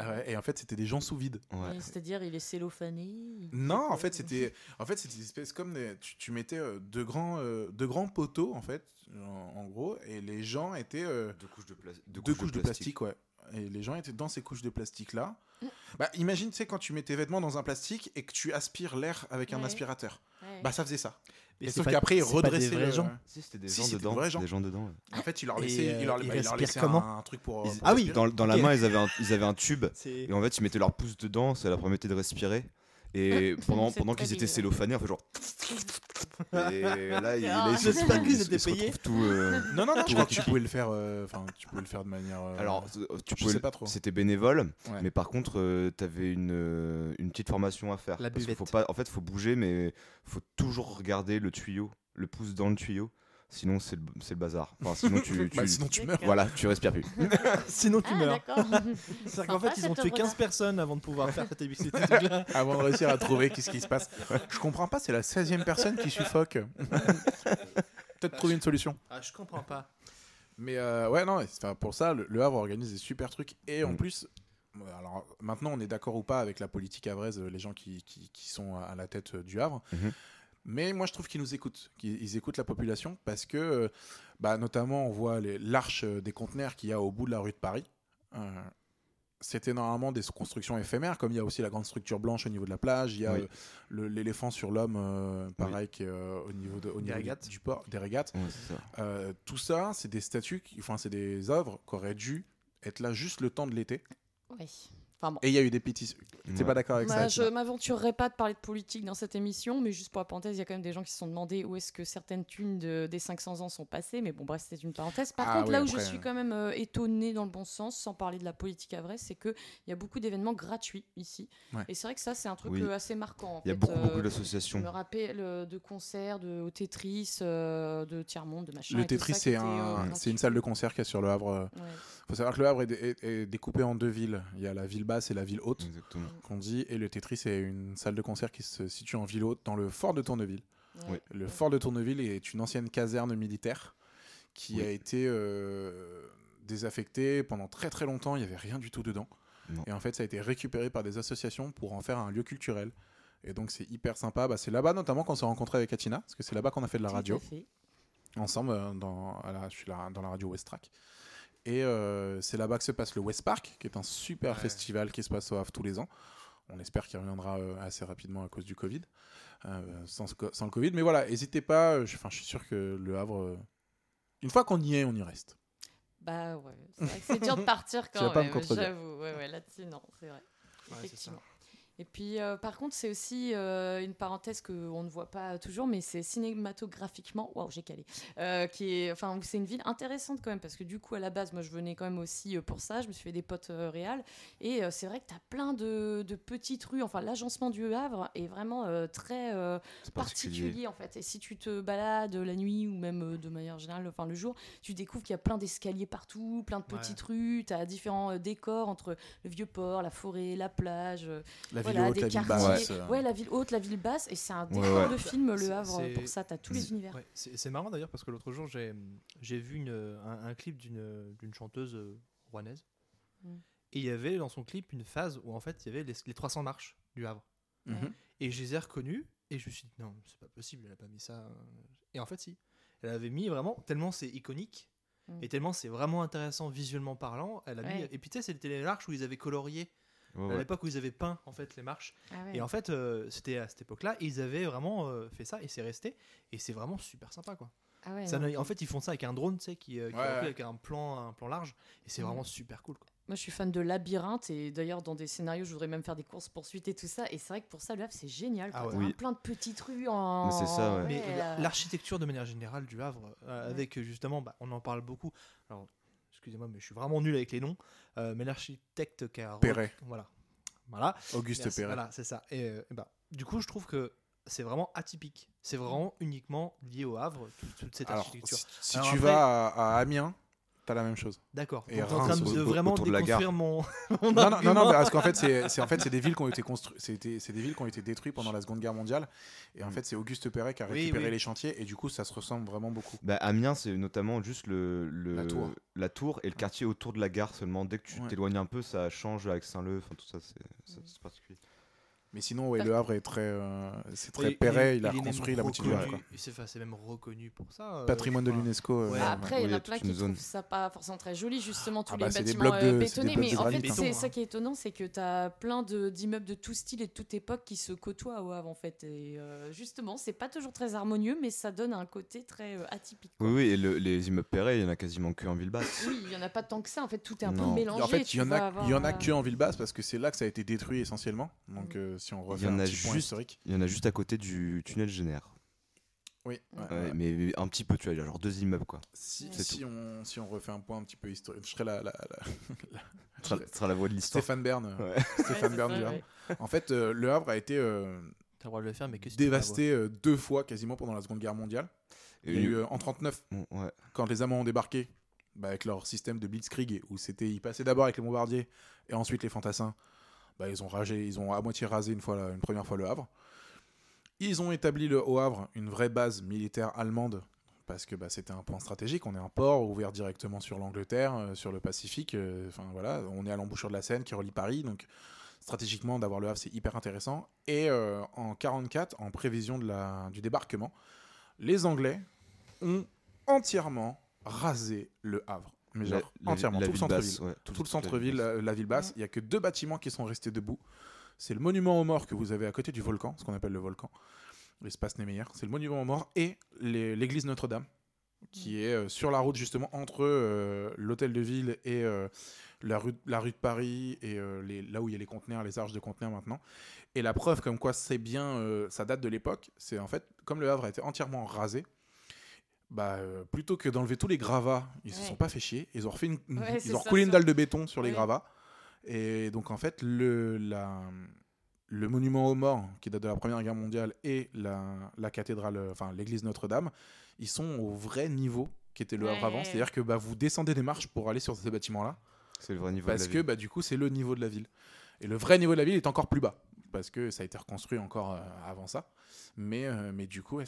A: Ah ouais, et en fait c'était des gens sous vide.
B: Ouais.
C: C'est-à-dire, il est cellophané
A: Non, en fait, c'était en fait c'était une espèce comme des- tu, tu mettais euh, deux grands euh, deux grands poteaux en fait en, en gros et les gens étaient euh,
B: Deux couches de, pla-
A: deux, couches, de plastique. ouais. Et les gens étaient dans ces couches de plastique là. Bah imagine tu sais quand tu mets tes vêtements dans un plastique et que tu aspires l'air avec un
C: Ouais.
A: aspirateur.
C: Ouais.
A: Bah ça faisait ça.
D: Mais
A: Et sauf
D: pas-
A: qu'après ils
D: pas des
A: redressaient
D: vrais
A: le-
D: gens.
B: Si, c'était des
A: Si,
B: gens dedans.
A: des gens.
B: Des gens dedans. ouais.
A: En fait, il leur
D: Et,
A: laissait,
D: euh,
A: leur,
D: ils
A: bah, il leur
D: comment
A: un, un truc pour.
B: Ils-
A: pour
D: Ah oui.
B: Dans, la main, ils avaient, un, ils avaient un tube. Et en fait, ils mettaient leur pouce dedans, ça leur permettait de respirer. Et pendant, pendant qu'ils étaient cellophanés, on fait genre. Et là, il, là, il se retrouve-
D: qu'ils étaient payés.
B: tout, euh,
A: Non, non, non, je crois que tu pouvais le faire. euh, Enfin, tu pouvais le faire de manière. euh,
B: Alors, tu
A: je
B: pouvais,
A: sais pas trop.
B: C'était bénévole,
A: Ouais.
B: mais par contre, tu avais une, une petite formation à faire.
D: La
B: parce faut pas, en fait, faut bouger, mais faut toujours regarder le tuyau, le pouce dans le tuyau. Sinon, c'est le, c'est le bazar. Enfin, sinon, tu, tu-
A: Bah, sinon, tu meurs.
B: voilà, tu respires plus.
D: Sinon, tu
E: Ah,
D: meurs. C'est-à-dire qu'en fait, ils ont tué 15
E: œuvre-là.
D: personnes avant de pouvoir faire cette émission.
A: Avant de réussir à trouver qu'est-ce qui se passe. Je comprends pas, c'est la 16 e personne qui suffoque. Peut-être trouver une solution.
D: Ah, je comprends pas.
A: Mais euh, ouais, non, pour ça, le, le Havre organise des super trucs. Et en
B: Mm.
A: plus, euh, alors maintenant, on est d'accord ou pas avec la politique havraise, euh, les gens qui, qui, qui sont à la tête du Havre.
B: Mhm.
A: Mais moi, je trouve qu'ils nous écoutent, qu'ils ils écoutent la population parce que, euh, bah, notamment, on voit les- l'arche euh, des conteneurs qu'il y a au bout de la rue de Paris. Euh, c'était normalement des constructions éphémères, comme il y a aussi la grande structure blanche au niveau de la plage, il y a
B: Oui.
A: euh, l'éléphant sur l'homme, euh, pareil, qui euh, au niveau, de, au
D: Des
A: niveau du- port, des régates.
B: Ça.
A: Euh, tout ça, c'est des statues, enfin, c'est des œuvres qui auraient dû être là juste le temps de l'été.
C: Oui. Enfin bon.
A: Et il y a eu des pétitions. T'es
B: Ouais.
A: pas d'accord avec
C: Bah,
A: ça
C: je m'aventurerai pas de parler de politique dans cette émission, mais juste pour la parenthèse, il y a quand même des gens qui se sont demandé où est-ce que certaines thunes de- des 500 ans sont passées. Mais bon, bref, c'était une parenthèse. Par
A: Ah
C: contre,
A: oui,
C: là où
A: après,
C: je suis
A: euh.
C: quand même euh, étonnée dans le bon sens, sans parler de la politique à vrai, c'est qu'il y a beaucoup d'événements gratuits ici.
A: Ouais.
C: Et c'est vrai que ça, c'est un truc
B: Oui.
C: euh, assez marquant.
B: Il y a
C: fait.
B: beaucoup,
C: Euh,
B: beaucoup
C: Je
B: d'associations.
C: me rappelle euh, de concerts, de au Tetris, euh, de tiers-monde, de machin.
A: Le Tetris, c'est
C: euh,
A: un, c'est une salle de concert qui est sur le Havre.
C: Ouais.
A: faut savoir que le Havre est- est découpé en deux villes. Il y a la ville basse et la ville haute, qu'on dit. Et le Tetris, c'est une salle de concert qui se situe en ville haute, dans le fort de Tourneville.
C: Ouais.
A: Le fort de Tourneville est une ancienne caserne militaire qui
B: Oui.
A: a été euh, désaffectée pendant très très longtemps. Il n'y avait rien du tout dedans.
B: Non.
A: Et en fait, ça a été récupéré par des associations pour en faire un lieu culturel. Et donc, c'est hyper sympa. Bah, c'est là-bas notamment qu'on s'est rencontré avec Atina, parce que c'est là-bas qu'on a fait de la radio ensemble. euh, Dans, à la- je suis là, dans la radio West Track. Et euh, c'est là-bas que se passe le West Park, qui est un super
D: Ouais.
A: festival qui se passe au Havre tous les ans. On espère qu'il reviendra euh, assez rapidement à cause du Covid, euh, sans, sans le Covid. Mais voilà, n'hésitez pas. Je, enfin, je suis sûr que le Havre, une fois qu'on y est, on y reste.
C: Bah ouais, c'est vrai que c'est dur de partir quand même, j'avoue. Ouais, ouais, là-dessus, non, c'est vrai. Effectivement. Et puis, euh, par contre, c'est aussi euh, une parenthèse qu'on ne voit pas toujours, mais c'est cinématographiquement, waouh, j'ai calé, euh, qui est, enfin, c'est une ville intéressante quand même, parce que du coup, à la base, moi, je venais quand même aussi pour ça, je me suis fait des potes réels, et c'est vrai que tu as plein de, de petites rues, enfin, l'agencement du Havre est vraiment très particulier en fait. Et si tu te balades la nuit ou même de manière générale, enfin le jour, tu découvres qu'il y a plein d'escaliers partout, plein de
D: Ouais.
C: petites rues, tu as différents décors entre le vieux port, la forêt, la plage,
A: La
C: voilà,
A: haute,
C: des
A: la ville basse.
C: Ouais, la ville haute, la ville basse, et c'est un décor
B: ouais.
C: de film, Le Havre, pour ça, tu as tous les univers.
D: Ouais, c'est marrant d'ailleurs parce que l'autre jour j'ai j'ai vu une, un, un clip d'une d'une chanteuse euh, rouennaise
C: Mm.
D: et il y avait dans son clip une phase où en fait il y avait les, les 300 marches du Havre
A: mhm.
D: et je les ai reconnues et je me suis dit non c'est pas possible elle a pas mis ça euh. et en fait si elle avait mis vraiment tellement c'est iconique
C: Mm.
D: et tellement c'est vraiment intéressant visuellement parlant elle a mis et puis tu sais c'était les marches où ils avaient colorié
B: Ouais,
D: à
B: ouais.
D: l'époque où ils avaient peint en fait les marches
C: Ah ouais.
D: et en fait, euh, c'était à cette époque-là, ils avaient vraiment euh, fait ça, et c'est resté, et c'est vraiment super sympa, quoi.
C: Ah ouais,
D: Ça
C: non.
D: ne- en fait, ils font ça avec un drone, tu sais, qui, euh, qui avec un plan, un plan large, et c'est
C: Mhm.
D: vraiment super cool. Quoi.
C: Moi, je suis fan de labyrinthe et d'ailleurs, dans des scénarios, je voudrais même faire des courses poursuites et tout ça. Et c'est vrai que pour ça, le Havre, c'est génial.
D: Ah ouais.
B: Oui.
C: plein de petites rues en.
B: Mais c'est ça, ouais.
D: Mais la- l'architecture de manière générale du Havre, euh,
C: Ouais.
D: avec euh, justement, bah, on en parle beaucoup. Alors, excusez-moi, mais je suis vraiment nul avec les noms. euh, mais l'architecte qui a re-
A: Perret.
D: voilà, voilà,
A: Auguste
D: Merci,
A: Perret.
D: voilà, c'est ça. Et, euh, et bah, du coup, je trouve que c'est vraiment atypique. C'est vraiment uniquement lié au Havre, toute, toute cette
A: Alors,
D: architecture.
A: si, si
D: Alors
A: tu
D: après-
A: vas à, à Amiens, t'as la même chose.
D: D'accord.
A: Et
D: Donc, en train de vraiment
B: de la
D: déconstruire mon. mon
A: Non, non, non, parce qu'en fait, c'est c'est- en fait, c'est des villes qui ont été construites, c'était- c'est des villes qui ont été détruites pendant la Seconde Guerre mondiale, et en fait, c'est Auguste Perret qui a récupéré
D: oui.
A: les chantiers, et du coup, ça se ressemble vraiment beaucoup.
B: Bah, Amiens, c'est notamment juste le, le-
A: La tour.
B: la tour et le quartier autour de la gare seulement. Dès que tu
A: Ouais.
B: t'éloignes un peu, ça change avec Saint-Leu. Enfin, tout ça, c'est particulier.
A: Mais sinon, ouais, le Havre est très, euh, c'est très
D: et-
A: il a reconstruit la moitié du Havre.
D: C'est enfin, c'est même reconnu pour ça. euh,
A: Patrimoine de l'UNESCO. euh,
D: Ouais.
C: Après, il y en a plein qui trouvent ça pas forcément très joli, justement, tous
A: Ah
C: les
A: bah,
C: bâtiments
A: blocs
C: euh,
A: de-
C: bétonnés.
A: blocs
C: Mais
A: de
C: en fait,
A: hein.
C: c'est ça qui est étonnant, c'est que tu as plein de- d'immeubles de, tout style et de toute époque qui se côtoient au Havre, en fait. Et euh, justement, c'est pas toujours très harmonieux, mais ça donne un côté très euh, atypique. quoi.
B: Oui, oui, et le- les immeubles Perret, il y en a quasiment que en ville basse.
C: Oui, il y en a pas tant que ça. En fait, tout est un peu mélangé.
A: En fait, il y en a,
C: avoir,
A: il y en a que en ville basse parce que c'est là que ça a été détruit essentiellement. Donc
C: Mm.
A: Si on
B: Il
A: refait
B: y en
A: un
B: a
A: petit point
B: juste-
A: historique.
B: Il y en a juste à côté du tunnel Génère.
A: Oui. ouais,
B: Ouais,
A: ouais.
B: Mais un petit peu, tu vois, il y a genre deux immeubles quoi.
A: Si, si on, si on refait un point un petit peu historique, je serais la, la- la-
B: sera la voix de l'histoire.
A: Stéphane Bern. euh,
B: Ouais.
A: Stéphane
C: Ouais,
A: Bern du
C: ça,
A: Havre.
C: ouais.
A: En fait, euh, le Havre a été euh,
D: T'as le droit de le faire, mais qu'est-ce que tu veux
A: dévasté euh, deux fois quasiment pendant la Seconde Guerre mondiale.
B: Et
A: Il y a
B: lui-
A: eu euh, en 39
B: Bon, ouais.
A: quand les Allemands ont débarqué, bah, avec leur système de blitzkrieg, où c'était, ils passaient d'abord avec les bombardiers et ensuite les fantassins, bah, ils ont ils ont à moitié rasé une fois, une première fois le Havre. Ils ont établi le Haut Havre, une vraie base militaire allemande, parce que bah, c'était un point stratégique. On est un port ouvert directement sur l'Angleterre, euh, sur le Pacifique. euh, Enfin voilà, on est à l'embouchure de la Seine qui relie Paris, donc stratégiquement d'avoir le Havre c'est hyper intéressant. Et euh, en 44, en prévision du débarquement, les Anglais ont entièrement rasé le Havre. Mais genre
B: la-
A: entièrement,
B: la
A: tout le
B: basse,
A: centre-ville.
B: ouais,
A: Tout le
B: toute la
A: centre-ville,
B: ville basse.
A: la, la ville basse, il y a que deux bâtiments qui sont restés debout. C'est le monument aux morts que vous avez à côté du volcan, ce qu'on appelle le volcan, l'espace Némeyer. C'est le monument aux morts et les- l'église Notre-Dame, qui est euh, sur la route justement entre euh, l'hôtel de ville et euh, la, rue, la rue de Paris et les- là où il y a les conteneurs, les arches de conteneurs maintenant. Et la preuve comme quoi c'est bien, ça date de l'époque, c'est en fait, comme le Havre a été entièrement rasé, bah, euh, plutôt que d'enlever tous les gravats, ils se
C: Ouais.
A: sont pas fait chier. Ils ont refait une, une-
C: Ouais, c'est
A: ils ont
C: ça,
A: recoulé une
C: ça.
A: dalle de béton sur les
C: Ouais.
A: gravats. Et donc en fait, le, la, le monument aux morts, qui date de la Première Guerre mondiale, et la, la cathédrale, euh, enfin l'église Notre-Dame, ils sont au vrai niveau qui était le Havre avant.
C: Ouais.
A: C'est-à-dire que bah, vous descendez des marches pour aller sur ces bâtiments-là,
B: C'est le vrai niveau
A: parce
B: de la
A: que
B: ville.
A: bah, du coup, c'est le niveau de la ville. Et le vrai niveau de la ville est encore plus bas, parce que ça a été reconstruit encore euh, avant ça. Mais, euh, mais du coup, ouais,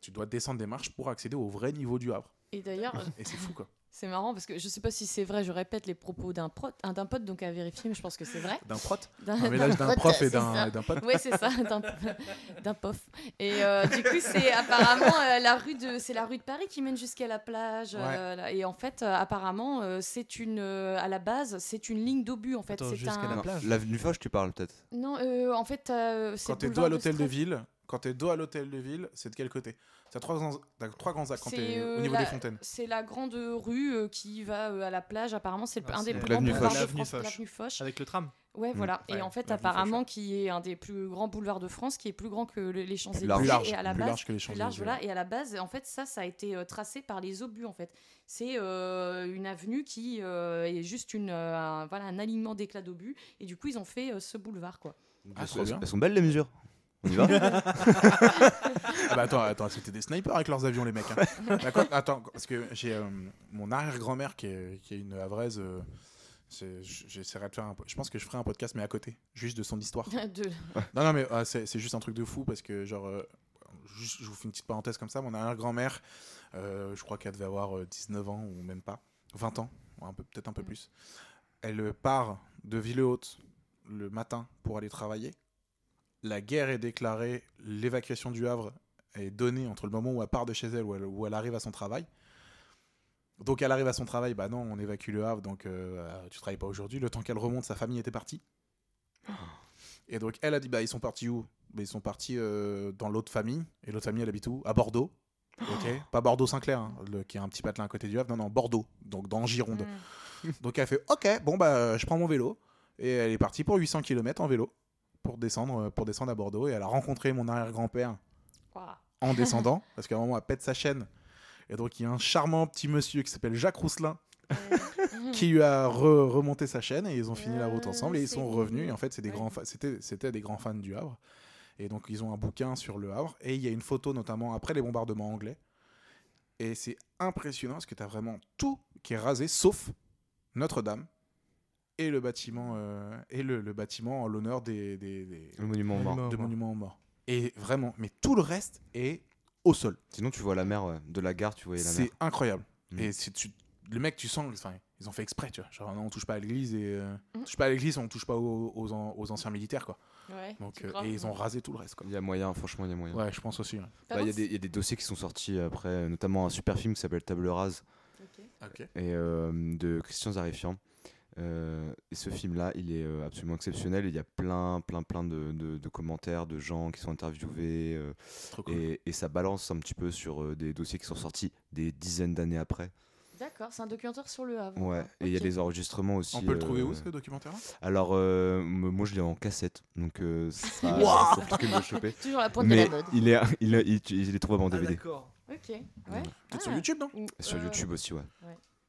A: tu dois descendre des marches pour accéder au vrai niveau du Havre.
C: Et d'ailleurs,
A: Et c'est fou, quoi.
C: C'est marrant parce que je sais pas si c'est vrai, je répète les propos d'un prot- un- d'un pote, donc à vérifier, mais je pense que c'est vrai.
A: D'un prot
C: D'un-
A: mélange prof et d'un, pote
C: Oui, c'est ça, d'un, pof. Et euh, du coup, c'est apparemment euh, la rue de, c'est la rue de Paris qui mène jusqu'à la plage. euh, et en fait, euh, apparemment, euh, c'est une, euh, à la base, c'est une ligne d'obus en fait. C'est
D: jusqu'à
C: un...
D: la plage.
B: L'avenue Foch, tu parles peut-être?
C: Non, euh, en fait, euh, c'est
A: Quand t'es dos à l'hôtel de ville, quand t'es dos à l'hôtel de ville, c'est de quel côté? T'as trois trois grands axes quand
C: C'est,
A: t'es
C: euh,
A: au niveau
C: la-
A: des fontaines.
C: C'est la grande rue euh, qui va euh, à la plage. Apparemment, c'est
D: Ah,
C: un des plus grands
B: l'avenue
C: boulevards
B: Foch.
C: de France. L'avenue Foch.
D: Avec le tram.
C: Ouais,
B: Mm.
C: voilà.
A: Ouais,
C: et en fait, apparemment, qui est un des plus grands boulevards de France, qui est plus grand que le- les Champs-Élysées.
A: Plus large,
C: Et à la
A: plus
C: base,
A: large que les
C: plus large,
A: Champs-Élysées.
C: voilà. Et à la base, en fait, ça, ça a été euh, tracé par les obus, en fait. C'est euh, une avenue qui euh, est juste une, euh, un, voilà, un alignement d'éclats d'obus. Et du coup, ils ont fait euh, ce boulevard, quoi.
A: Ah,
B: sont, elles sont belles les mesures. On y va
A: Ah bah attends, attends, c'était des snipers avec leurs avions les mecs. hein. D'accord Attends, parce que j'ai euh, mon arrière-grand-mère qui est, qui est une havraise. euh, J'essaierai de faire un. Je pense que je ferai un podcast, mais à côté, juste de son histoire.
C: De-
A: Non, non, mais ah, c'est juste un truc de fou parce que, genre, euh, juste, je vous fais une petite parenthèse comme ça. Mon arrière-grand-mère, euh, je crois qu'elle devait avoir euh, 19 ans ou même pas, 20 ans, peut-être un peu plus. Elle part de Ville-Haute le matin pour aller travailler. La guerre est déclarée, l'évacuation du Havre est donnée entre le moment où elle part de chez elle ou elle, où elle arrive à son travail. Donc elle arrive à son travail, bah non, on évacue le Havre, donc euh, euh, tu travailles pas aujourd'hui. Le temps qu'elle remonte, sa famille était partie. Et donc elle a dit, bah ils sont partis où? Bah, Ils sont partis euh, dans l'autre famille. Et l'autre famille, elle habite où? À Bordeaux. Ok, pas Bordeaux-Saint-Clair, hein, qui est un petit patelin à côté du Havre. Non, non, Bordeaux, donc dans Gironde.
C: Mm.
A: Donc elle fait Ok, bon bah je prends mon vélo. Et elle est partie pour 800 km en vélo pour descendre, euh, pour descendre à Bordeaux. Et elle a rencontré mon arrière-grand-père en descendant, parce qu'à un moment elle pète sa chaîne. Et donc il y a un charmant petit monsieur qui s'appelle Jacques Rousselin qui lui a re- remonté sa chaîne et ils ont fini la route ensemble et ils sont revenus. Et en fait,
C: Ouais.
A: c'était des grands fans du Havre. Et donc ils ont un bouquin sur le Havre et il y a une photo notamment après les bombardements anglais. Et c'est impressionnant parce que tu as vraiment tout qui est rasé sauf Notre-Dame et le bâtiment euh, et le, le bâtiment en l'honneur des, des, des-
B: Le monument aux morts.
D: Monument.
A: de monuments aux morts. Et vraiment, mais tout le reste est au sol.
B: Sinon, tu vois la mer ouais. de la gare, tu voyais la mer.
A: C'est incroyable.
B: Mm.
A: Et c'est tu, le mec, tu sens, enfin, ils ont fait exprès, tu vois. Genre, non, on touche pas à l'église et euh, on
C: Mm.
A: touche pas à l'église, on touche pas aux, aux, an- aux anciens militaires, quoi.
C: Ouais,
A: Donc, euh, et ils ont rasé tout le reste.
B: Il y a moyen, franchement, il y a moyen.
A: Ouais, je pense aussi. ouais.
C: Par
B: Bah, Il y, a
C: contre,
B: des- il y a des dossiers qui sont sortis après, euh, notamment un super film qui s'appelle Table Rase et, euh, de Christian Zarifian. Euh, et ce film-là, il est euh, absolument exceptionnel. Il y a plein, plein, plein de, de- de commentaires de gens qui sont interviewés. euh,
A: Trop cool.
B: et, et ça balance un petit peu sur euh, des dossiers qui sont sortis des dizaines d'années après.
C: D'accord. D'accord, c'est un documentaire sur le Havre.
B: Ouais, et il y a des enregistrements aussi.
A: On peut le trouver
B: euh,
A: où ce documentaire
B: Alors, euh, moi je l'ai en cassette, donc euh, ça de le choper.
C: Toujours la pointe
B: Mais
C: de la mode.
B: il est, il, est, il, il est trouvable en
D: Ah,
B: DVD.
D: d'accord.
C: Ok, ouais.
A: Peut-être
C: Ah,
A: sur YouTube, non?
C: Ou,
B: Sur YouTube aussi, ouais.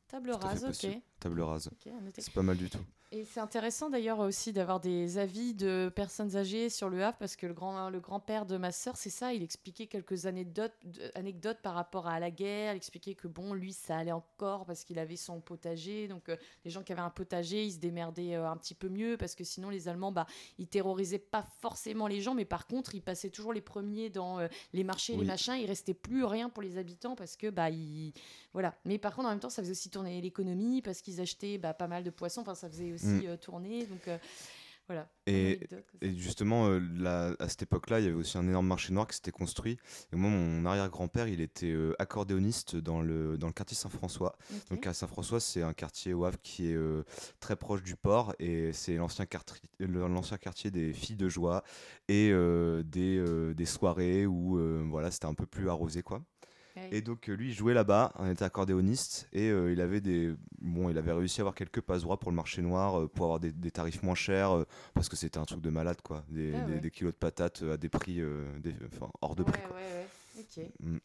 C: Table rase, ok.
B: possible. Table rase. C'est pas mal du tout.
C: Et c'est intéressant d'ailleurs aussi d'avoir des avis de personnes âgées sur le Havre parce que le grand le grand-père de ma sœur, c'est ça, il expliquait quelques anecdotes anecdotes par rapport à la guerre, il expliquait que bon, lui ça allait encore parce qu'il avait son potager, donc euh, les gens qui avaient un potager, ils se démerdaient euh, un petit peu mieux parce que sinon les Allemands bah ils terrorisaient pas forcément les gens mais par contre, ils passaient toujours les premiers dans euh, les marchés, les
B: Oui.
C: machins, il restait plus rien pour les habitants parce que bah ils voilà. Mais par contre, en même temps, ça faisait aussi tourner l'économie parce qu'ils achetaient bah, pas mal de poissons. Enfin, ça faisait aussi
B: Mm.
C: euh, tourner. Donc euh, voilà.
B: Et, justement, euh, à cette époque-là, il y avait aussi un énorme marché noir qui s'était construit. Et moi, mon arrière-grand-père, il était euh, accordéoniste dans le, dans le quartier Saint-François.
C: Ok.
B: Donc à Saint-François, c'est un quartier Havre qui est euh, très proche du port et c'est l'ancien quartier, l'ancien quartier des filles de joie et des, des soirées où voilà, c'était un peu plus arrosé quoi.
C: Ouais.
B: Et donc euh, lui, il jouait là-bas, on était accordéoniste et euh, il avait des bon, il avait réussi à avoir quelques passe droits pour le marché noir euh, pour avoir des, des tarifs moins chers euh, parce que c'était un truc de malade quoi, des,
C: Ah
B: des-
C: ouais.
B: des kilos de patates à des prix euh, des- enfin, hors de
C: ouais,
B: prix. quoi.
C: ouais, ouais. Ok.
B: Mm.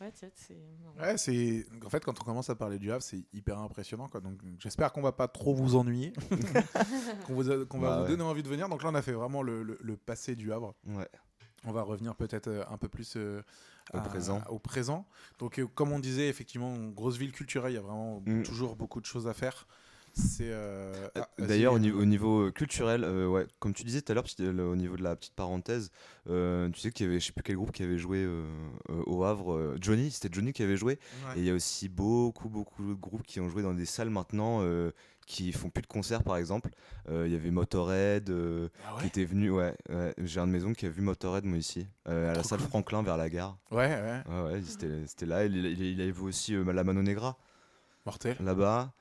C: Ouais, c'est.
A: Ouais, c'est. En fait, quand on commence à parler du Havre, c'est hyper impressionnant, quoi. Donc, j'espère qu'on va pas trop vous ennuyer, qu'on vous a- qu'on va
B: Bah
A: vous donner envie de venir. Donc là, on a fait vraiment le, le- le passé du Havre.
B: Ouais.
A: On va revenir peut-être un peu plus euh,
B: Au
A: à-
B: présent.
A: Au présent. Donc, euh, comme on disait, effectivement, grosse ville culturelle, il y a vraiment
B: Mm.
A: toujours beaucoup de choses à faire. C'est. euh, ah,
B: D'ailleurs, au
A: euh,
B: niveau, au niveau euh, culturel, euh, ouais, comme tu disais tout à l'heure, euh, au niveau de la petite parenthèse, euh, tu sais qu'il y avait, je sais plus quel groupe qui avait joué euh, euh, au Havre. euh, Johnny, c'était Johnny qui avait joué.
A: ouais.
B: Et il y a aussi beaucoup, beaucoup de groupes qui ont joué dans des salles maintenant euh, qui font plus de concerts, par exemple. Euh, Il y avait Motorhead euh,
A: Ah
B: qui était venu. Ouais, ouais, j'ai un de maison qui a vu Motorhead, moi ici, euh, à la salle
A: cool.
B: Franklin vers la gare.
A: ouais, ouais.
B: Ouais, ouais, c'était là. Il, il, il avait vu aussi euh, la Mano Negra
A: Mortel.
B: là-bas.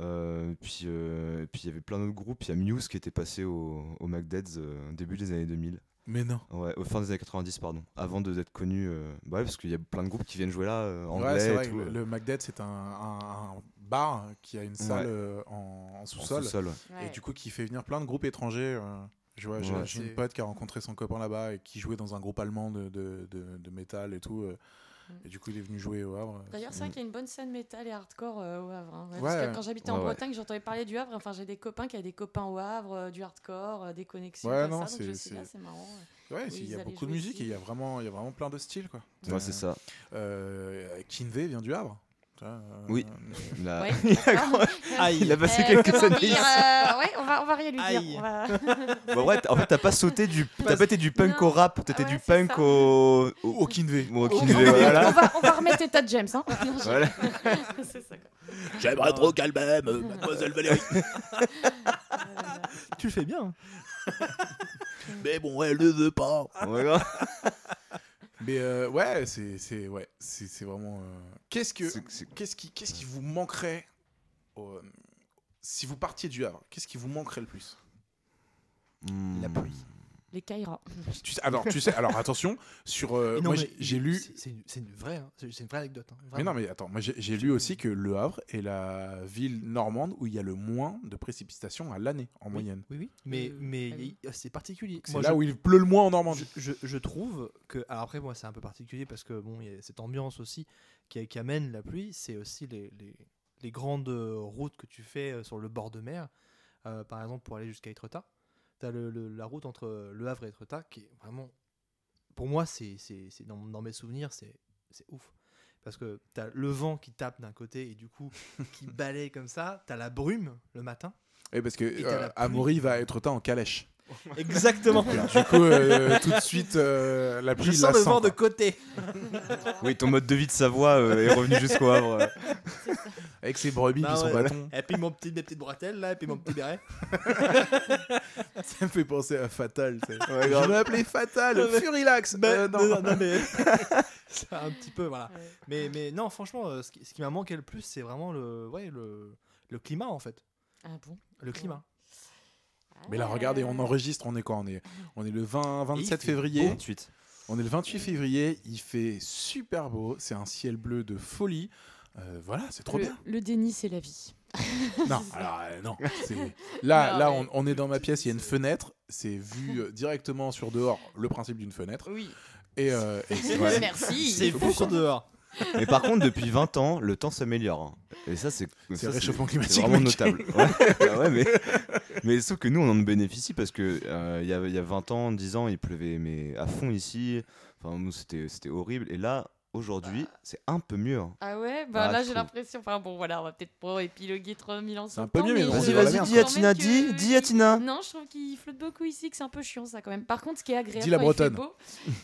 B: Euh, puis euh, puis il y avait plein d'autres groupes. Il y a Muse qui était passé au, au McDead's euh, début des années 2000.
A: Mais non.
B: Ouais, au fin des années 90, pardon. Avant de d'être connu. euh, bah ouais, parce qu'il y a plein de groupes qui viennent jouer là, euh, anglais
A: Ouais, c'est
B: et
A: vrai.
B: tout.
A: le, le McDead, c'est un, un- un bar qui a une salle
B: Ouais.
A: euh, en, sous-sol. Et du coup, qui fait venir plein de groupes étrangers. euh, je vois, j'ai
B: Ouais,
A: une pote qui a rencontré son copain là-bas et qui jouait dans un groupe allemand de, de, de, de métal et tout.
C: Mm.
A: Et du coup, il est venu jouer au Havre.
C: D'ailleurs, c'est vrai qu'il y a une bonne scène métal et hardcore euh, au Havre. hein. Ouais,
A: Ouais.
C: Parce que quand j'habitais en
B: Ouais, ouais.
C: Bretagne, j'entendais parler du Havre. Enfin, j'ai des copains qui avaient des copains au Havre, euh, du hardcore, euh, des connexions.
A: Ouais, non,
C: ça, donc
A: c'est- c'est-
C: ah, marrant. ouais.
A: Il y a beaucoup de musique et il y a vraiment, il y a vraiment plein de styles quoi.
B: Ouais, c'est ça.
A: Euh, Kinvey vient du Havre. Euh,
B: Oui.
C: Ouais,
B: il, a,
C: d'accord.
D: Aïe.
B: il a passé
C: Euh,
B: quelques années
C: dire, euh, ouais, on va, on va rien lui dire.
D: Aïe.
C: on va-
B: Bon, ouais, en fait, t'as pas sauté du. T'as pas été du punk
C: Non.
B: au rap, t'étais
C: Ouais,
B: du punk
C: ça.
B: au.
A: Au, au Kinvey.
B: au
C: on,
B: Kinvey,
C: va,
B: voilà.
C: on, va, on va remettre de James. Hein.
B: Voilà.
A: J'aimerais trop qu'elle m'aime, mademoiselle Valérie.
D: Tu le fais bien.
A: Mais bon, elle ne veut pas.
B: Voilà.
A: Mais euh, ouais, c'est c'est ouais, c'est c'est vraiment. euh, Qu'est-ce que
B: C'est- c'est-
A: qu'est-ce qui qu'est-ce qui vous manquerait euh, si vous partiez du Havre Qu'est-ce qui vous manquerait le plus?
D: La
B: Hmm.
D: pluie.
C: Les Kairas.
A: tu sais, alors tu sais alors attention sur euh,
D: non,
A: moi
D: mais
A: j'ai j'ai lu
D: c'est- C'est une, c'est une vraie, hein, c'est c'est une vraie anecdote. hein,
A: mais non
D: vraiment.
A: mais attends moi j'ai j'ai lu aussi que Le Havre est la ville normande où il y a le moins de précipitations à l'année en
D: Oui,
A: moyenne.
D: Oui, oui. Mais,
C: Euh,
D: mais
C: ah oui.
D: il- c'est particulier.
A: C'est
D: Moi,
A: là
D: je-
A: où il pleut le moins en Normandie.
D: je, je- je trouve que alors après moi c'est un peu particulier parce que bon il y a cette ambiance aussi qui, qui amène la pluie c'est aussi les, les, les grandes euh, routes que tu fais euh, sur le bord de mer Euh, par exemple pour aller jusqu'à Etretat tu as la route entre Le Havre et Etretat qui est vraiment pour moi c'est c'est- c'est dans, dans mes souvenirs c'est c'est ouf parce que tu as le vent qui tape d'un côté et du coup qui balaye comme ça tu as la brume le matin
A: Et parce que euh. Amaury va être en calèche.
D: exactement
A: Du coup euh, tout de suite euh, la pluie
D: je
A: il
D: sens
A: la
D: le
A: sent,
D: vent de côté
B: Oui, ton mode de vie de Savoie euh, est revenu jusqu'au Havre.
A: avec ses brebis
D: Ah
A: puis son
D: ouais.
A: bâton.
D: et puis mon petit, mes petites bretelles là et puis mon petit béret
A: Ça me fait penser à Fatal. tu sais.
B: Ouais,
A: Je vais appeler Fatal, Furilax.
D: Mais-
A: Euh, non.
D: non, non, mais un petit peu voilà.
C: Ouais.
D: Mais mais non, franchement, ce qui, ce qui m'a manqué le plus, c'est vraiment le ouais le le climat en fait,
C: Ah bon?
D: Le climat.
A: Mais là, regardez, on enregistre, on est quoi on est, on est le 20, 27
D: fait
A: février.
B: 28.
A: On est le 28 février, il fait super beau, c'est un ciel bleu de folie. Euh, voilà, c'est trop
C: Le,
A: bien.
C: le déni, c'est la vie.
A: Non, alors euh, non. c'est- Là,
C: Non,
A: là,
C: mais-
A: on, on est dans ma pièce. Il y a une fenêtre. C'est vu euh, directement sur dehors. Le principe d'une fenêtre.
C: Oui.
A: Et, euh, et c'est-
B: Ouais.
C: Merci.
D: C'est fou sur dehors.
B: Mais par contre, depuis 20 ans, le temps s'améliore. hein. Et ça, c'est
A: C'est le réchauffement
B: c'est
A: climatique.
B: vraiment
A: mec.
B: notable. Ouais, Ah ouais, mais, mais sauf que nous, on en bénéficie parce que euh, il y, a, y a 20 ans, 10 ans, il pleuvait mais à fond ici. Enfin, nous, c'était horrible. Et là, aujourd'hui, bah. c'est un peu mieux. Hein.
C: Ah ouais? Bah,
B: bah
C: là, j'ai l'impression. Enfin bon, voilà, on va peut-être pas épiloguer 3000 ans.
A: C'est un peu mieux, mais
B: Vas-y, vas-y, dis
C: Atina,
B: dis, dis Atina.
C: Non, je trouve qu'il flotte beaucoup ici, que c'est un peu chiant ça quand même. Par contre, ce qui est agréable,
A: dis la Bretonne.
C: Beau...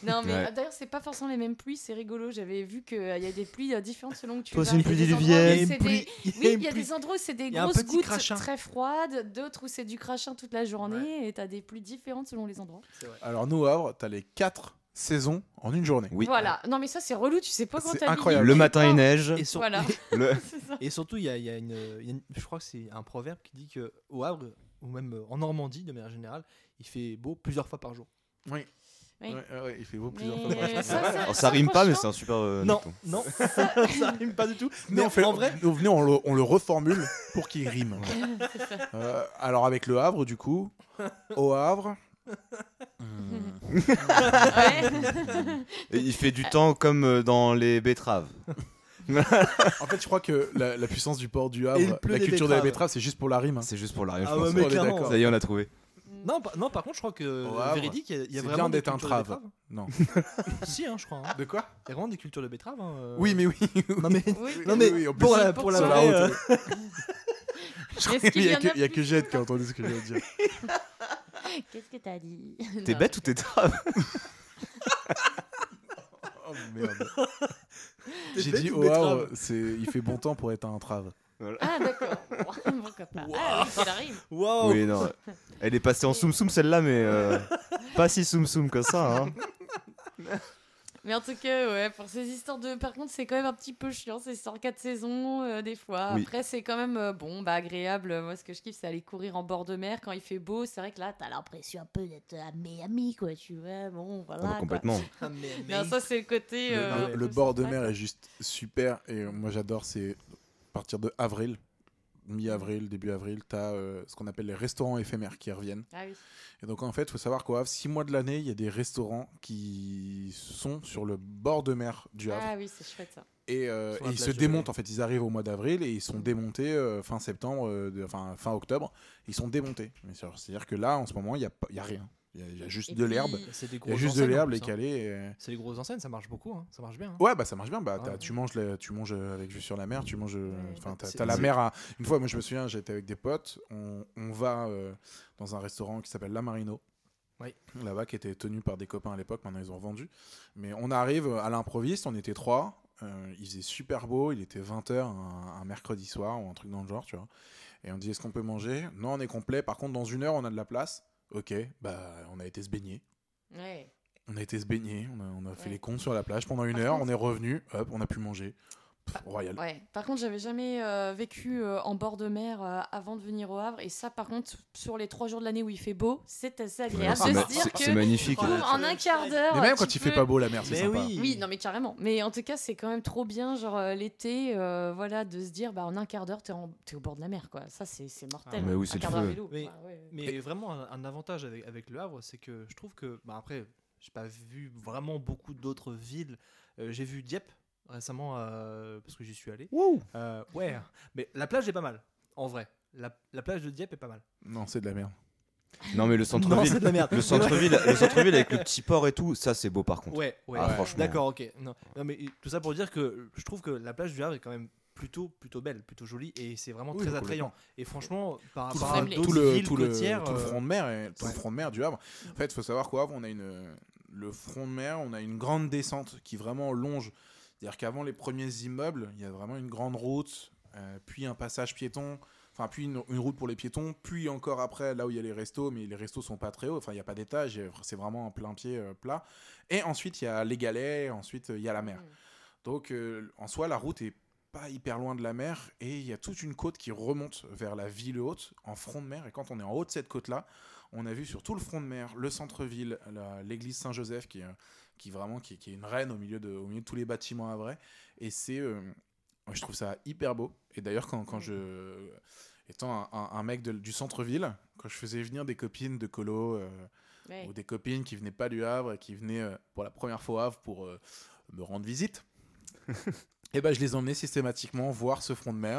C: Non, mais
B: ouais.
C: Ah, d'ailleurs, c'est pas forcément les mêmes pluies, c'est rigolo. J'avais vu qu'il euh, y a des pluies euh, différentes selon que tu
B: Toi, c'est une pluie diluvienne.
C: Oui, il y a des endroits où c'est des grosses gouttes très froides, d'autres où c'est du crachin toute la journée, et t'as des pluies différentes selon les endroits.
A: Alors, nous, Havre, t'as les 4 saison en une journée.
C: Voilà. Non, mais ça, c'est relou. Tu sais pas quand
A: C'est
C: t'as
A: incroyable.
B: Le matin, il neige.
D: Et,
C: Voilà.
D: Et surtout, il y a, y a une, Je crois que c'est un proverbe qui dit que au Havre, ou même euh, en Normandie, de manière générale, il fait beau plusieurs fois par jour.
A: Oui. Ouais, ouais, il fait beau plusieurs fois par jour.
C: ça,
B: Alors, ça rime pas, mais hein.
C: c'est
B: un super. Euh,
D: non, non, ça rime pas du tout.
A: Mais on fait-
D: en vrai,
A: on- venez, on le, reformule pour qu'il rime. Euh, alors avec le Havre, du coup, au Havre,
C: Ouais.
B: Et il fait du temps comme euh, dans les betteraves.
A: En fait, je crois que la, la puissance du port du Havre, la culture de la
D: betteraves.
A: betterave, c'est juste pour la rime. hein.
B: C'est juste pour la rime, je
D: Ah
B: pense.
D: ouais, mais
A: On est
D: clairement.
A: d'accord.
B: Ça y est, on a trouvé.
D: Non, par- non, par contre, je crois que
A: Au Havre,
D: véridique, il y a, il y a
A: c'est
D: vraiment
A: bien
D: des
A: d'être un
D: cultures de
A: trave. Non.
D: Si, hein, je crois. hein.
A: De quoi?
D: Il y a vraiment des cultures de betteraves. hein, euh.
A: Oui, mais oui.
D: Non mais,
C: Oui.
D: non mais
A: oui, en
D: pour
A: plus,
D: la, pour la
A: sur la
D: vraie,
A: route.
D: euh,
A: Je
C: Est-ce
A: crois
C: qu'il
A: qu'il y
C: y
A: a
C: en
A: que,
C: a
A: il y a que
C: plus
A: Jette qui a entendu ce que je viens de dire.
E: Qu'est-ce que t'as dit?
B: T'es
C: Non.
B: bête ou t'es trave?
A: Oh merde. J'ai dit au
D: betterave
A: Havre, c'est il fait bon temps pour être un trave.
C: Ah d'accord. Pourquoi pas Ah oui, ça arrive.
D: Waouh.
B: Oui, non. Elle est passée en soum soum celle-là, mais euh, pas si soum soum que ça. Hein.
C: Mais en tout cas, ouais, pour ces histoires de. Par contre, c'est quand même un petit peu chiant, ces histoires 4 saisons, euh, des fois.
B: Oui.
C: Après, c'est quand même euh, bon, bah agréable. Moi, ce que je kiffe, c'est aller courir en bord de mer quand il fait beau. C'est vrai que là, t'as
E: l'impression un peu d'être à Miami, quoi, tu vois. Bon, voilà.
B: Ah bah,
E: quoi.
B: complètement.
D: Mais- mais-
C: Non, ça, c'est le côté.
A: Le,
C: euh,
A: le- le
C: comme
A: bord de mer
C: quoi.
A: est juste super et moi j'adore. C'est à partir de avril, mi-avril, début avril, t'as euh, ce qu'on appelle les restaurants éphémères qui reviennent.
C: Ah oui.
A: Et donc en fait, il faut savoir qu'au Havre, six mois de l'année, il y a des restaurants qui sont sur le bord de mer du Havre.
C: Ah oui, c'est chouette ça.
A: Et, euh, et ils se démontent en fait. Ils arrivent au mois d'avril et ils sont démontés euh, fin septembre, euh, de- fin octobre. Ils sont démontés. Mais c'est- C'est-à-dire que là, en ce moment, il n'y a, pas- il y a rien. Il y a- il y, a juste
C: Et
A: de l'herbe. Il y a
D: grosses
A: juste de l'herbe, les
D: hein.
A: calés. et-
D: C'est les grosses enseignes, ça marche beaucoup, hein. ça marche bien. hein.
A: Ouais, bah ça marche bien. Bah,
D: Ouais.
A: tu manges, tu manges euh, avec vue sur la mer, tu manges. euh,
C: Ouais,
A: Enfin, t'as la mer. À... Une fois, moi, je me souviens, j'étais avec des potes. On, on va euh, dans un restaurant qui s'appelle La Marino.
D: Oui.
A: Là-bas, qui était tenu par des copains à l'époque. Maintenant, ils ont vendu. Mais on arrive à l'improviste. On était trois. euh, il faisait super beau. Il était 20h un, un mercredi soir ou un truc dans le genre, tu vois. Et on dit est-ce qu'on peut manger? Non, on est complet. Par contre, dans une heure, on a de la place. Ok, bah, on a été se baigner.
C: Ouais.
A: On a été se baigner, on a, on a fait
C: Ouais.
A: les cons sur la plage pendant une
C: Par
A: heure,
C: contre-
A: on est revenu, hop, on a pu manger. Pff, royal.
C: Ouais. Par contre, j'avais jamais euh, vécu euh, en bord de mer euh, avant de venir au Havre. Et ça, par contre, sur les trois jours de l'année où il fait beau, c'est assez agréable
B: c'est
C: de
B: ma-
C: se dire
B: c'est-
C: que
B: c'est magnifique.
C: boum, en un quart d'heure.
A: Mais même quand il fait pas beau la mer, c'est
D: Mais
A: sympa.
D: oui.
C: Oui, non mais carrément. Mais en tout cas, c'est quand même trop bien, genre l'été, euh, voilà, de se dire, bah en un quart d'heure, t'es, en- au bord de la mer, quoi. Ça, c'est, c'est mortel.
D: Ah,
B: mais oui,
C: un
B: c'est
C: vélo.
D: Mais-
C: Ouais, ouais.
D: Mais vraiment, un, un avantage avec, avec le Havre, c'est que je trouve que, bah après, j'ai pas vu vraiment beaucoup d'autres villes. Euh, j'ai vu Dieppe récemment euh, parce que j'y suis allé. Euh, ouais, mais la plage est pas mal, en vrai. La, la plage de Dieppe est pas mal.
A: Non, c'est de la merde.
B: Non, mais le
D: Non,
B: centre-ville.
D: c'est de la merde.
B: Le centre-ville, le centre-ville avec le petit port et tout, ça c'est beau par contre.
D: Ouais, ouais.
B: Ah, franchement.
D: D'accord, ok. Non, non, mais tout ça pour dire que je trouve que la plage du Havre est quand même plutôt, plutôt belle, plutôt jolie, et c'est vraiment
A: Oui,
D: très attrayant. Et franchement, par rapport à
A: tout le,
D: villes
A: tout, le,
D: côtières,
A: tout le front de mer, et, tout
D: ouais.
A: le front de mer du Havre. En fait, il faut savoir qu'au Havre, on a une, le front de mer, on a une grande descente qui vraiment longe. C'est-à-dire qu'avant les premiers immeubles, il y a vraiment une grande route, euh, puis un passage piéton, enfin puis une, une route pour les piétons, puis encore après là où il y a les restos, mais les restos sont pas très hauts, enfin il n'y a pas d'étage, c'est vraiment un plein pied euh, plat. Et ensuite il y a les galets, ensuite il y a la mer.
C: Mm.
A: Donc euh, en soi la route est pas hyper loin de la mer et il y a toute une côte qui remonte vers la ville haute en front de mer et quand on est en haut de cette côte là on a vu sur tout le front de mer le centre-ville l'église Saint-Joseph qui, est, qui vraiment qui, qui est une reine au milieu de, au milieu de tous les bâtiments à vrai et c'est euh, je trouve ça hyper beau. Et d'ailleurs, quand, quand je. Étant un, un- un mec de- du centre-ville, quand je faisais venir des copines de colo euh,
C: Ouais.
A: ou des copines qui venaient pas du Havre et qui venaient euh, pour la première fois au Havre pour euh, me rendre visite, et ben je les emmenais systématiquement voir ce front de mer.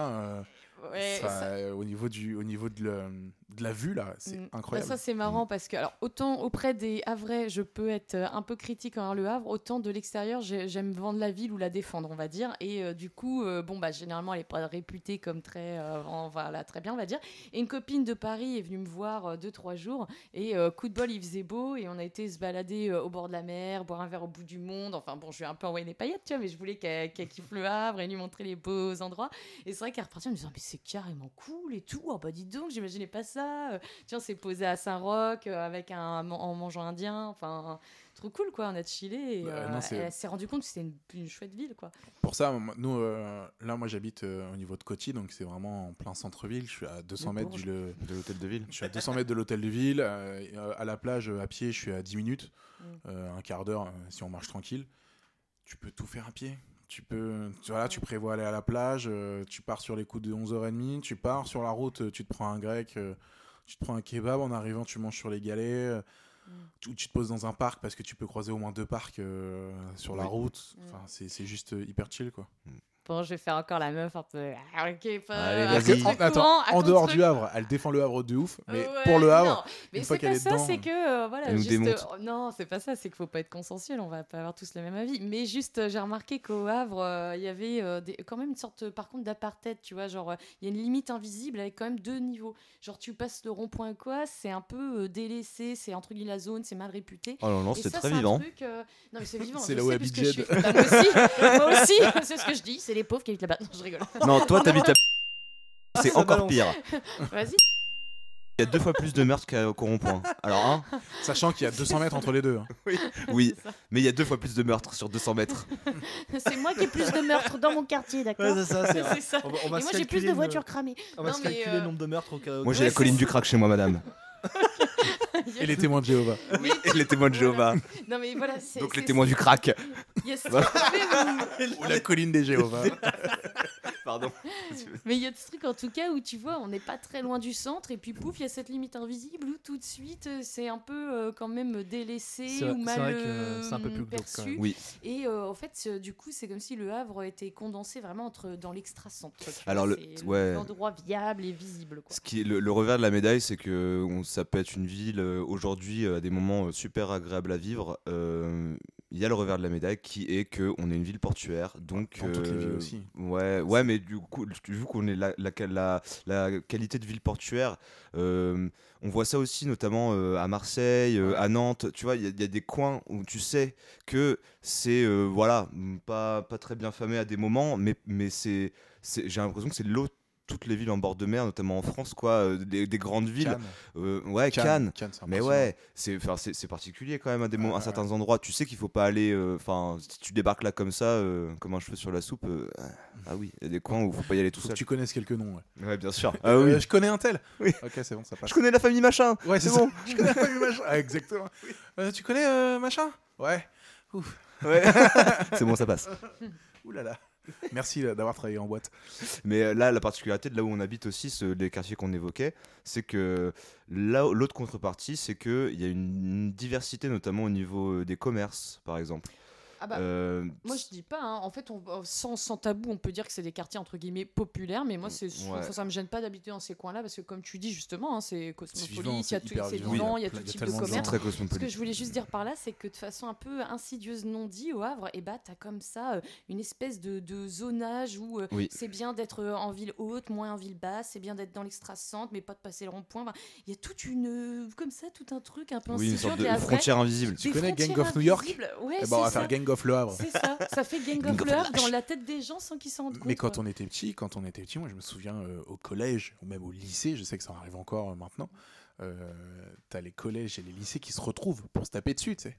A: Euh,
C: Ouais,
A: ça,
C: ça-
A: euh, au niveau, du, au niveau de, le- de la vue, là, c'est
C: Mm.
A: incroyable.
C: Bah, ça c'est marrant parce que alors autant auprès des Havrais je peux être euh, un peu critique envers le Havre, autant de l'extérieur j'ai- j'aime vendre la ville ou la défendre on va dire. Et euh, du coup euh, bon bah généralement elle est pas réputée comme très en- voilà très bien on va dire. Et une copine de Paris est venue me voir deux trois jours. Et coup de bol il faisait beau et on a été se balader au bord de la mer boire un verre au bout du monde. Enfin bon je lui ai un peu envoyé des paillettes tu vois mais je voulais qu'elle qu'elle kiffe le Havre et lui montrer les beaux endroits. Et c'est vrai qu'elle est repartie en me disant mais c'est carrément cool et tout oh bah dis donc j'imaginais pas ça Euh, tiens, on s'est posé à Saint-Roch euh, avec un en mangeant indien. Enfin, trop cool quoi. On a chillé et
A: Bah,
C: euh,
A: non, c'est-
C: elle s'est rendu compte que c'était une, une chouette ville quoi.
A: Pour ça, moi- nous, euh, là, moi, j'habite euh, au niveau de Coty, donc c'est vraiment en plein centre-ville. Je suis à 200
C: Le
A: mètres du, le-
B: De l'hôtel de ville.
A: je suis à 200 mètres de l'hôtel de ville. à la plage, à pied, je suis à 10 minutes,
C: Mm.
A: euh, un quart d'heure si on marche tranquille. Tu peux tout faire à pied. Tu peux, tu, voilà, tu prévois aller à la plage, euh, tu pars sur les coups de 11h30, tu pars sur la route, euh, tu te prends un grec, euh, tu te prends un kebab, en arrivant tu manges sur les galets, euh,
C: Mm.
A: tu, tu te poses dans un parc parce que tu peux croiser au moins deux parcs euh, sur la route.
C: Mm.
A: Enfin, c'est c'est juste hyper chill quoi.
C: Bon, je vais faire encore la meuf un peu. Ah, ok, pas.
B: Allez,
C: un
B: vas-y.
C: peu trop
A: Attends, en dehors du Havre, elle défend le Havre de ouf, mais
C: Ouais,
A: pour le Havre,
C: non. Mais c'est
A: qu'elle
C: pas
A: est
C: ça,
A: dedans,
C: c'est que euh, voilà, juste, euh, non, c'est pas ça, c'est qu'il faut pas être consensuel, on va pas avoir tous le même avis. Mais juste, euh, j'ai remarqué qu'au Havre, euh, il y avait euh, des- quand même une sorte, par contre, d'apartheid, tu vois, genre, euh, il y a une limite invisible avec quand même deux niveaux. Genre, tu passes le rond-point quoi, c'est un peu euh, délaissé, c'est entre guillemets la zone, c'est mal réputé.
B: Oh non, non, c'est très
C: un
B: vivant.
C: truc, euh, Non, mais c'est vivant.
A: C'est là où habite
C: moi aussi, c'est ce que je dis, c'est les pauvres qui habitent là-bas. Non, je rigole.
B: Non, toi, t'habites à. C'est encore pire.
C: Vas-y.
B: Il y a deux fois plus de meurtres qu'à qu'au rond-point. Alors, hein,
A: sachant qu'il y a 200 mètres entre les deux. hein.
B: oui,
C: ça.
B: mais il y a deux fois plus de meurtres sur 200 mètres.
C: C'est moi qui ai plus
E: de meurtres dans mon quartier,
D: Ouais,
E: d'accord
D: c'est ça. c'est-
C: C'est ça.
D: On va, on va
E: Et
D: se
E: moi j'ai plus
D: calculer
E: de voitures cramées.
D: On va
C: Non,
D: se
C: mais,
D: calculer
C: euh,
D: le nombre de meurtres au cas
B: Moi, j'ai
C: Ouais,
B: la colline du crack chez moi, madame.
A: Et les témoins de Jéhovah.
B: Oui, et les témoins de Jéhovah.
C: Non mais voilà, c'est
B: Donc, les témoins du crack.
A: Ou la colline des Jéhovah.
B: Pardon.
C: Mais il y a ce truc en tout cas où tu vois, on n'est pas très loin du centre et puis pouf, il y a cette limite invisible où tout de suite euh, c'est un peu euh, quand même délaissé ou mal
D: vrai que c'est un peu plus glauque, quand
C: perçu.
D: même.
B: Oui.
C: Et euh, en fait, du coup, c'est comme si le Havre était condensé vraiment entre dans l'extra-centre. vois,
B: Alors, le- ouais.
C: l'endroit viable et visible. Quoi.
B: Ce qui est le, le revers de la médaille, c'est que on, ça peut être une ville aujourd'hui euh, à des moments euh, super agréables à vivre. Euh, Il y a le revers de la médaille qui est que on est une ville portuaire, donc
A: Dans toutes les villes aussi.
B: Ouais, ouais, mais du coup, vu qu'on est la, la, la, la qualité de ville portuaire, on voit ça aussi notamment à Marseille, à Nantes. Tu vois, il y, y a des coins où tu sais que c'est voilà, pas, pas très bien famé à des moments, mais, mais c'est, j'ai l'impression que c'est l'eau toutes les villes en bord de mer, notamment en France, quoi, euh, des, des grandes villes.
A: Cannes.
B: Euh, ouais, Cannes. Mais ouais, c'est enfin, c'est c'est particulier quand même à, des moments, à certains endroits. Tu sais qu'il faut pas aller. euh, Enfin, si tu débarques là comme ça, comme un cheveu sur la soupe, euh, ah oui, il y a des coins où faut pas y aller tout
A: Faut que
B: seul.
A: tu connaisses quelques noms. ouais.
B: Ouais, bien sûr. Ah oui.
A: je connais un tel.
B: Oui.
A: Ok, c'est bon, ça passe.
B: Je connais la famille machin.
A: Ouais, c'est
B: bon.
A: Je connais la famille machin. Ah, exactement. Euh, tu connais euh, machin? Ouais. Ouf.
B: Ouais. c'est bon, ça passe.
A: Ouh là là. Merci d'avoir travaillé en boîte.
B: Mais euh, là, la particularité de là où on habite aussi, les quartiers qu'on évoquait, c'est que là, l'autre contrepartie, c'est qu'il y a une diversité, notamment au niveau euh, des commerces, par exemple.
C: Ah bah,
B: Euh,
C: Moi, je dis pas. hein. En fait, on, euh, sans, sans tabou, on peut dire que c'est des quartiers entre guillemets populaires, mais moi, c'est,
B: Ouais.
C: enfin, ça me gêne pas d'habiter dans ces coins-là parce que, comme tu dis justement, hein, c'est cosmopolite, il y a
A: c'est
C: tout, c'est
A: vivant, il y a
C: tout type de commerce. Ce que je voulais juste dire par là, c'est que de façon un peu insidieuse non dit au Havre, et bah t'as comme ça euh, une espèce de, de zonage où euh,
B: Oui.
C: c'est bien d'être en ville haute, moins en ville basse, c'est bien d'être dans l'extra-centre, mais pas de passer le rond-point. Il y a toute une comme ça, tout un truc un peu
B: Oui, une
C: insidieux
B: sorte de frontière invisible.
A: Tu connais Gang of New York?
C: Ouais,
A: Eh ben, on va
C: c'est
A: faire
C: ça.
A: Gang of Le Havre.
C: C'est ça, ça fait gang of
B: Lâche.
C: dans la tête des gens sans qu'ils s'en rendent compte.
A: Mais quand
C: quoi.
A: on était petit, quand on était petit, moi je me souviens euh, au collège ou même au lycée, je sais que ça arrive encore euh, maintenant. euh, t'as les collèges et les lycées qui se retrouvent pour se taper dessus, tu sais.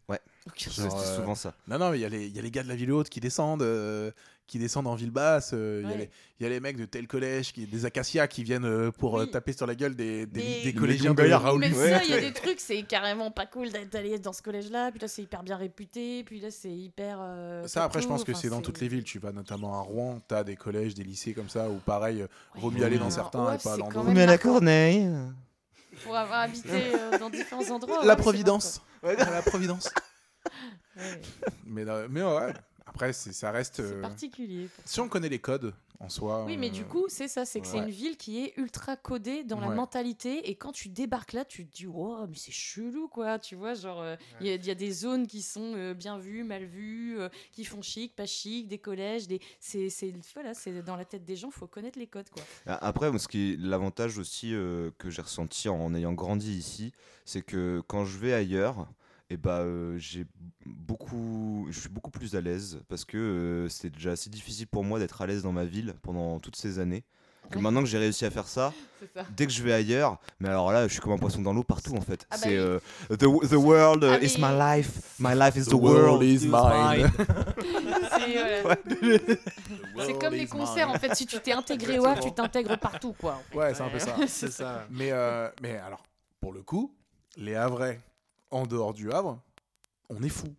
A: Genre, euh,
B: souvent ça.
A: Non, non, mais il y, a les- il y a les gars de la ville haute qui descendent, euh, qui descendent en ville basse. euh, Il y a
C: Ouais.
A: les- il y, a les mecs de tel collège, qui, des acacias qui viennent euh, pour euh,
C: Oui.
A: taper sur la gueule des, des,
C: Mais-
A: des
C: Mais
A: collégiens de. Raoul.
C: Mais
B: Ouais.
C: ça, il y a des trucs, c'est carrément pas cool d'aller dans ce collège-là. Puis là, c'est hyper bien réputé. Puis là, c'est hyper. euh,
A: Ça, après, je pense que
C: enfin,
A: c'est dans toutes les villes. Tu vas notamment à Rouen, t'as des collèges, des lycées comme ça, où pareil, euh, vaut mieux aller dans
C: Ouais,
A: certains et pas dans
C: même
A: d'autres.
C: marquant
B: Corneille.
C: Pour avoir habité euh, dans différents endroits. ouais,
A: La Providence. la Providence.
C: Ouais,
A: Mais, euh, mais ouais, après, ça reste.
C: C'est
A: euh,
C: particulier.
A: Si on connaît les codes en soi.
C: Oui, mais
A: euh,
C: du coup, c'est ça, c'est que c'est une ville qui est ultra codée dans la mentalité. Et quand tu débarques là, tu te dis, wow, mais c'est chelou, quoi. Tu vois, genre, euh, il y, a- il y a des zones qui sont euh, bien vues, mal vues, euh, qui font chic, pas chic, des collèges, des... c'est c'est- voilà, c'est dans la tête des gens, faut connaître les codes, quoi.
B: A- Après, ce qui l'avantage aussi euh, que j'ai ressenti en ayant grandi ici, c'est que quand je vais ailleurs, et bah, euh, j'ai beaucoup, je suis beaucoup plus à l'aise parce que euh, c'était déjà assez difficile pour moi d'être à l'aise dans ma ville pendant toutes ces années. Que
C: Ouais.
B: maintenant que j'ai réussi à faire ça,
C: ça.
B: dès que je vais ailleurs, mais alors là, je suis comme un poisson dans l'eau partout en fait.
C: Ah bah
B: c'est
C: oui.
B: euh, the, the world
C: Ah,
B: is
C: mais-
B: my life, my life is the,
A: The world
B: world.
A: is mine.
C: C'est voilà. C'est comme les concerts, en fait. Si tu t'es intégré au Havre, tu t'intègres partout, quoi. en fait.
A: Ouais, c'est un peu ça.
D: C'est ça.
A: Mais, euh, mais alors, pour le coup, les Havrais, en dehors du Havre, on est fous.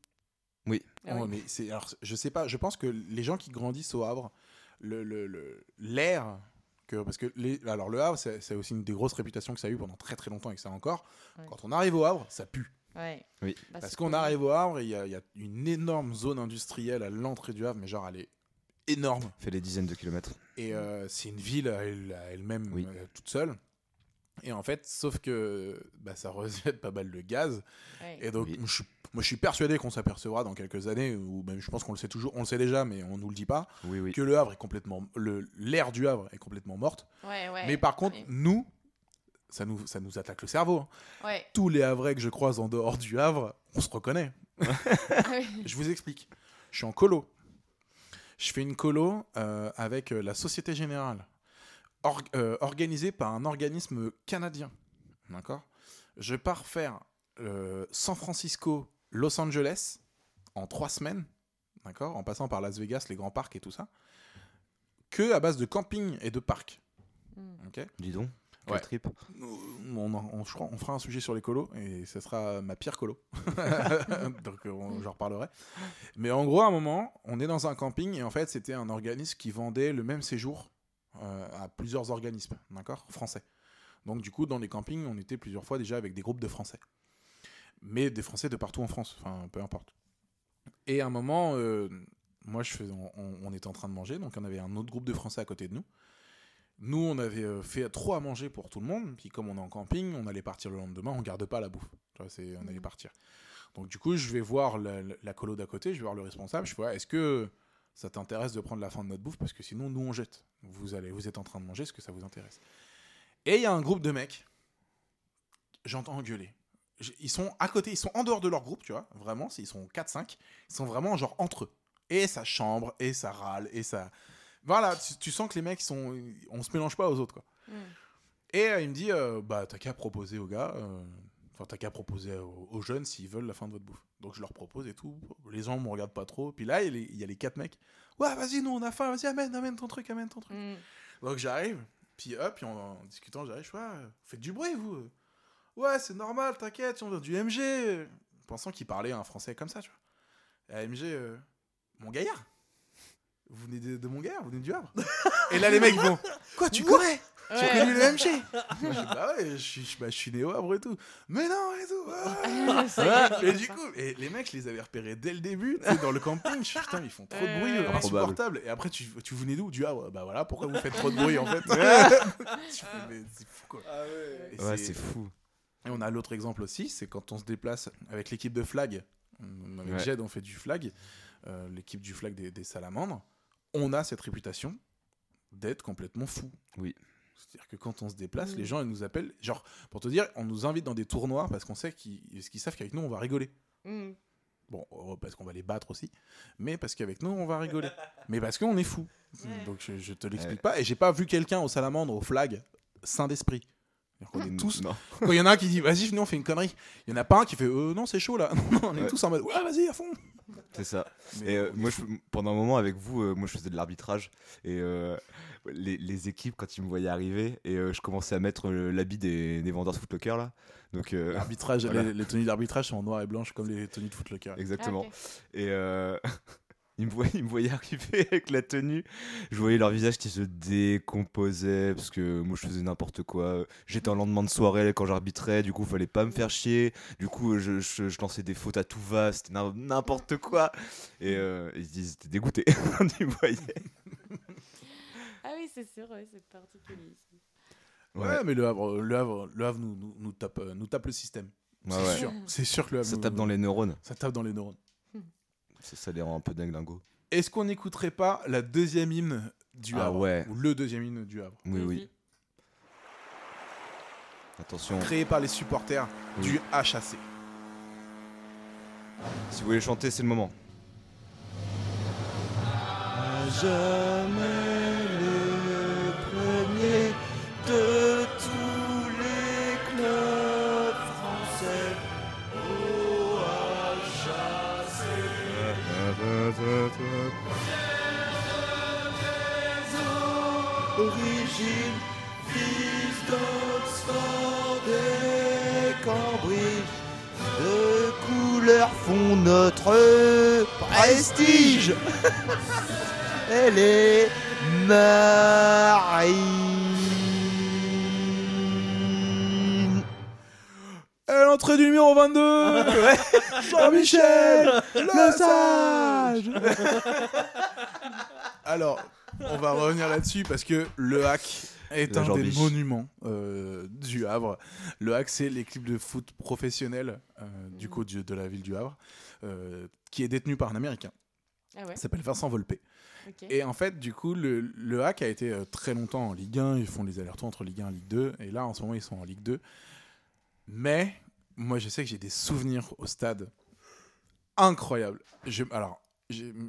C: Ah oui.
A: On est- c'est- alors, je sais pas, je pense que les gens qui grandissent au Havre, le- le- le- l'air. que parce que les, alors le Havre, c'est c'est aussi une des grosses réputations que ça a eu pendant très très longtemps et que ça a encore.
C: Ouais.
A: Quand on arrive au Havre, ça pue.
C: Ouais.
B: Oui.
C: Bah,
A: Parce qu'on arrive au Havre, il y, a- il y a une énorme zone industrielle à l'entrée du Havre, mais genre elle est énorme.
B: Fait des dizaines de kilomètres.
A: Et euh, c'est une ville elle- elle-même,
B: Oui.
A: euh, toute seule. Et en fait, sauf que bah, ça rejette pas mal de gaz.
C: Ouais.
A: Et donc,
B: Oui.
A: je, suis- moi, je suis persuadé qu'on s'apercevra dans quelques années, ou même je pense qu'on le sait toujours, on le sait déjà, mais on nous le dit pas,
B: Oui, oui.
A: que le Havre est complètement, l'air du Havre est complètement morte.
C: Ouais, ouais.
A: mais par contre, nous, ça nous, ça nous attaque le cerveau. hein.
C: Ouais.
A: Tous les Havrais que je croise en dehors du Havre, on se reconnaît.
C: Ah.
A: Je vous explique. Je suis en colo. Je fais une colo euh, avec euh, la Société Générale, Or- euh, organisée par un organisme canadien. D'accord? Je pars faire euh, San Francisco, Los Angeles en trois semaines. D'accord? En passant par Las Vegas, les grands parcs et tout ça. Que à base de camping et de parcs.
C: Mm.
A: Ok?
B: Dis donc. Quel
A: Ouais.
B: trip.
A: on, en- on- on fera un sujet sur les colos et ce sera ma pire colo. Donc euh, on- j'en reparlerai. Mais en gros, à un moment, on est dans un camping et en fait, c'était un organisme qui vendait le même séjour euh, à plusieurs organismes, d'accord Français. Donc du coup, dans les campings, on était plusieurs fois déjà avec des groupes de Français. Mais des Français de partout en France, enfin peu importe. Et à un moment, euh, moi, je faisais, on, était en train de manger, donc on avait un autre groupe de Français à côté de nous. Nous, on avait euh, fait trop à manger pour tout le monde. Puis comme on est en camping, on allait partir le lendemain, on garde pas la bouffe. Vois, c'est, on allait
C: Mhm.
A: partir. Donc du coup, je vais voir la, la- colo d'à côté, je vais voir le responsable. Je Ouais, est-ce que ça t'intéresse de prendre la fin de notre bouffe? Parce que sinon, nous, on jette. Vous, allez, vous êtes en train de manger, est-ce que ça vous intéresse Et il y a un groupe de mecs, j'entends engueuler. J- Ils sont à côté, ils sont en dehors de leur groupe, tu vois, vraiment, ils sont 4-5, ils sont vraiment genre entre eux. Et ça chambre, et ça râle, et ça... Voilà, tu, tu sens que les mecs, sont, on se mélange pas aux autres, quoi.
C: Mm.
A: Et euh, il me dit, euh, bah t'as qu'à proposer aux gars, euh, enfin t'as qu'à proposer aux, aux jeunes s'ils veulent la fin de votre bouffe. Donc je leur propose et tout. Les gens me regardent pas trop. Puis là, il y a les, il y a les quatre mecs. Ouais, vas-y, nous on a faim, vas-y, amène, amène ton truc, amène ton truc.
C: Mm.
A: Donc j'arrive, puis hop, puis en, en discutant, j'arrive, je ouais, faites du bruit, vous. Ouais, c'est normal, t'inquiète, on vient du MG. Pensant qu'il parlait un français comme ça, tu vois. Et AMG, euh, mon gaillard. Vous venez de, de mon gaillard, vous venez du Havre. Et là, les mecs vont, quoi, tu connais? Tu as
C: Ouais.
A: connu le MG Moi, je dis, Bah ouais, je suis, je- bah, je suis né au Havre et tout. Mais non, et tout. ah. Et du coup, et les mecs, je les avais repérés dès le début, tu sais, dans le camping. Je suis putain, ils font trop de bruit, insupportable. Et après, tu, tu venais d'où? Du Havre. Bah voilà, pourquoi vous faites trop de bruit en fait? Tu fais, mais c'est fou quoi. Et
B: Ouais,
A: c'est-
B: c'est fou.
A: et on a l'autre exemple aussi, c'est quand on se déplace avec l'équipe de flag. On- Avec
B: Ouais.
A: Jed, on fait du flag, euh, l'équipe du flag des, des salamandres. On a cette réputation d'être complètement fou.
B: Oui.
A: C'est-à-dire que quand on se déplace,
C: Mm.
A: les gens ils nous appellent. Genre, pour te dire, on nous invite dans des tournois parce qu'on sait qu'ils savent qu'avec nous on va rigoler.
C: Mm.
A: Bon, euh, parce qu'on va les battre aussi, mais parce qu'avec nous on va rigoler. mais parce qu'on est fou.
C: Ouais.
A: Donc je, je te l'explique pas. Et j'ai pas vu quelqu'un au salamandre, au flag, sain d'esprit. On est tous.
B: Non.
A: Quand il y en a un qui dit vas-y, venez, on fait une connerie. Il y en a pas un qui fait euh, non, c'est chaud là. Non, on est
B: Ouais.
A: tous en mode ouais, vas-y, à fond.
B: C'est ça.
A: Mais,
B: Et euh,
A: euh,
B: moi, je- pendant un moment avec vous, euh, moi je faisais de l'arbitrage et euh, les, les équipes quand ils me voyaient arriver et euh, je commençais à mettre euh, l'habit des, des vendeurs de footlocker là. Donc euh,
A: L'arbitrage,
B: Voilà.
A: les, les tenues d'arbitrage sont en noir et blanche comme les tenues de footlocker.
B: exactement.
C: Ah.
B: Et euh, ils, me voyaient, ils me voyaient arriver avec la tenue. Je voyais leur visage qui se décomposait parce que moi je faisais n'importe quoi. J'étais en lendemain de soirée quand j'arbitrais, du coup fallait pas me faire chier. Du coup je, je- je lançais des fautes à tout va, c'était n'im- n'importe quoi. Et euh, ils, ils étaient dégoûtés quand ils me voyaient.
C: Oui, c'est sûr, ouais, c'est particulier. ici.
A: Ouais, mais le Havre, le Havre, le Havre nous, nous, nous tape, euh, nous tape le système.
B: Ouais,
A: c'est
B: ouais.
A: sûr. C'est sûr que le Havre
B: Ça
A: nous-
B: tape dans les neurones.
A: ça tape dans les neurones.
B: Ça, ça les rend un peu dingue dingo.
A: Est-ce qu'on n'écouterait pas la deuxième hymne du
B: Ah
A: Havre
B: ouais.
A: Ou le deuxième hymne du Havre
B: Oui, oui. Attention.
A: Créé par les supporters
B: Oui.
A: du HAC.
B: Si vous voulez chanter, c'est le moment. jamais Origine, fils d'Oxford et Cambridge, de couleurs font notre prestige. Elle est marine.
A: Et l'entrée du numéro 22 Jean-Michel Le Sage Alors, on va revenir là-dessus parce que le hack est un des monuments euh, du Havre. Le hack, c'est l'équipe de foot professionnelle euh, du
C: Mhm.
A: coach de la ville du Havre, euh, qui est détenue par un Américain.
C: Ah ouais,
A: Il s'appelle Vincent Volpe.
C: ok.
A: Et en fait, du coup, le, le hack a été très longtemps en Ligue 1. Ils font les allers-retours entre Ligue 1 et Ligue 2. Et là, en ce moment, ils sont en Ligue 2. Mais moi, je sais que j'ai des souvenirs au stade incroyables. Je- alors,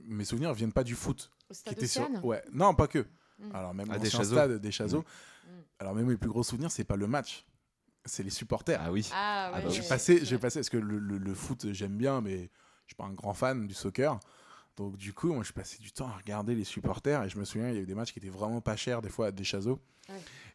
A: mes souvenirs viennent pas du foot.
C: Au
A: Qui
C: stade
A: était sur... Ouais, non, pas que.
C: Mm.
A: Alors, même
B: Ah, des
A: stade des Chazos.
C: Mm.
A: Alors, même mes plus gros souvenirs, c'est pas le match. C'est les supporters.
B: Ah oui.
C: Ah ouais.
B: Ah bah oui.
A: J'ai passé, j'ai passé, parce que le, le- le foot, j'aime bien, mais je suis pas un grand fan du soccer. Donc, du coup, moi, je passais du temps à regarder les supporters. Et je me souviens, il y avait des matchs qui étaient vraiment pas chers, des fois, à Deschazos.
C: Ouais.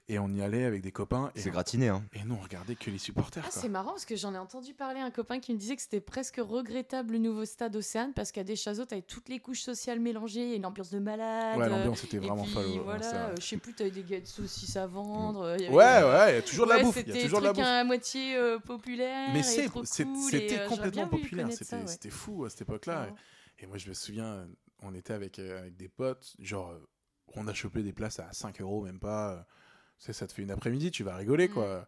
A: Et on y allait avec des copains. Et,
B: C'est gratiné, hein.
A: et nous, on regardait que les supporters.
C: Ah, c'est marrant parce que j'en ai entendu parler un copain qui me disait que c'était presque regrettable le nouveau stade Océane parce qu'à Deschazos, t'avais toutes les couches sociales mélangées, une ambiance de malade.
A: Ouais, l'ambiance était vraiment folle. ouais,
C: voilà,
A: vrai.
C: euh, je sais plus, t'avais des gars de saucisses à vendre. y avait-
A: Ouais, ouais, il y a toujours de la
C: Ouais,
A: bouffe. Il y a
C: C'était
A: toujours de la bouffe.
C: à moitié euh, populaire.
A: Mais
C: cool,
A: c'était
C: euh,
A: complètement populaire.
C: ouais.
A: c'était fou à cette époque-là. Et moi, je me souviens, on était avec, euh, avec des potes, genre, euh, on a chopé des places à 5 euros, même pas. euh, tu sais, ça te fait une après-midi, tu vas rigoler,
C: Mm.
A: quoi.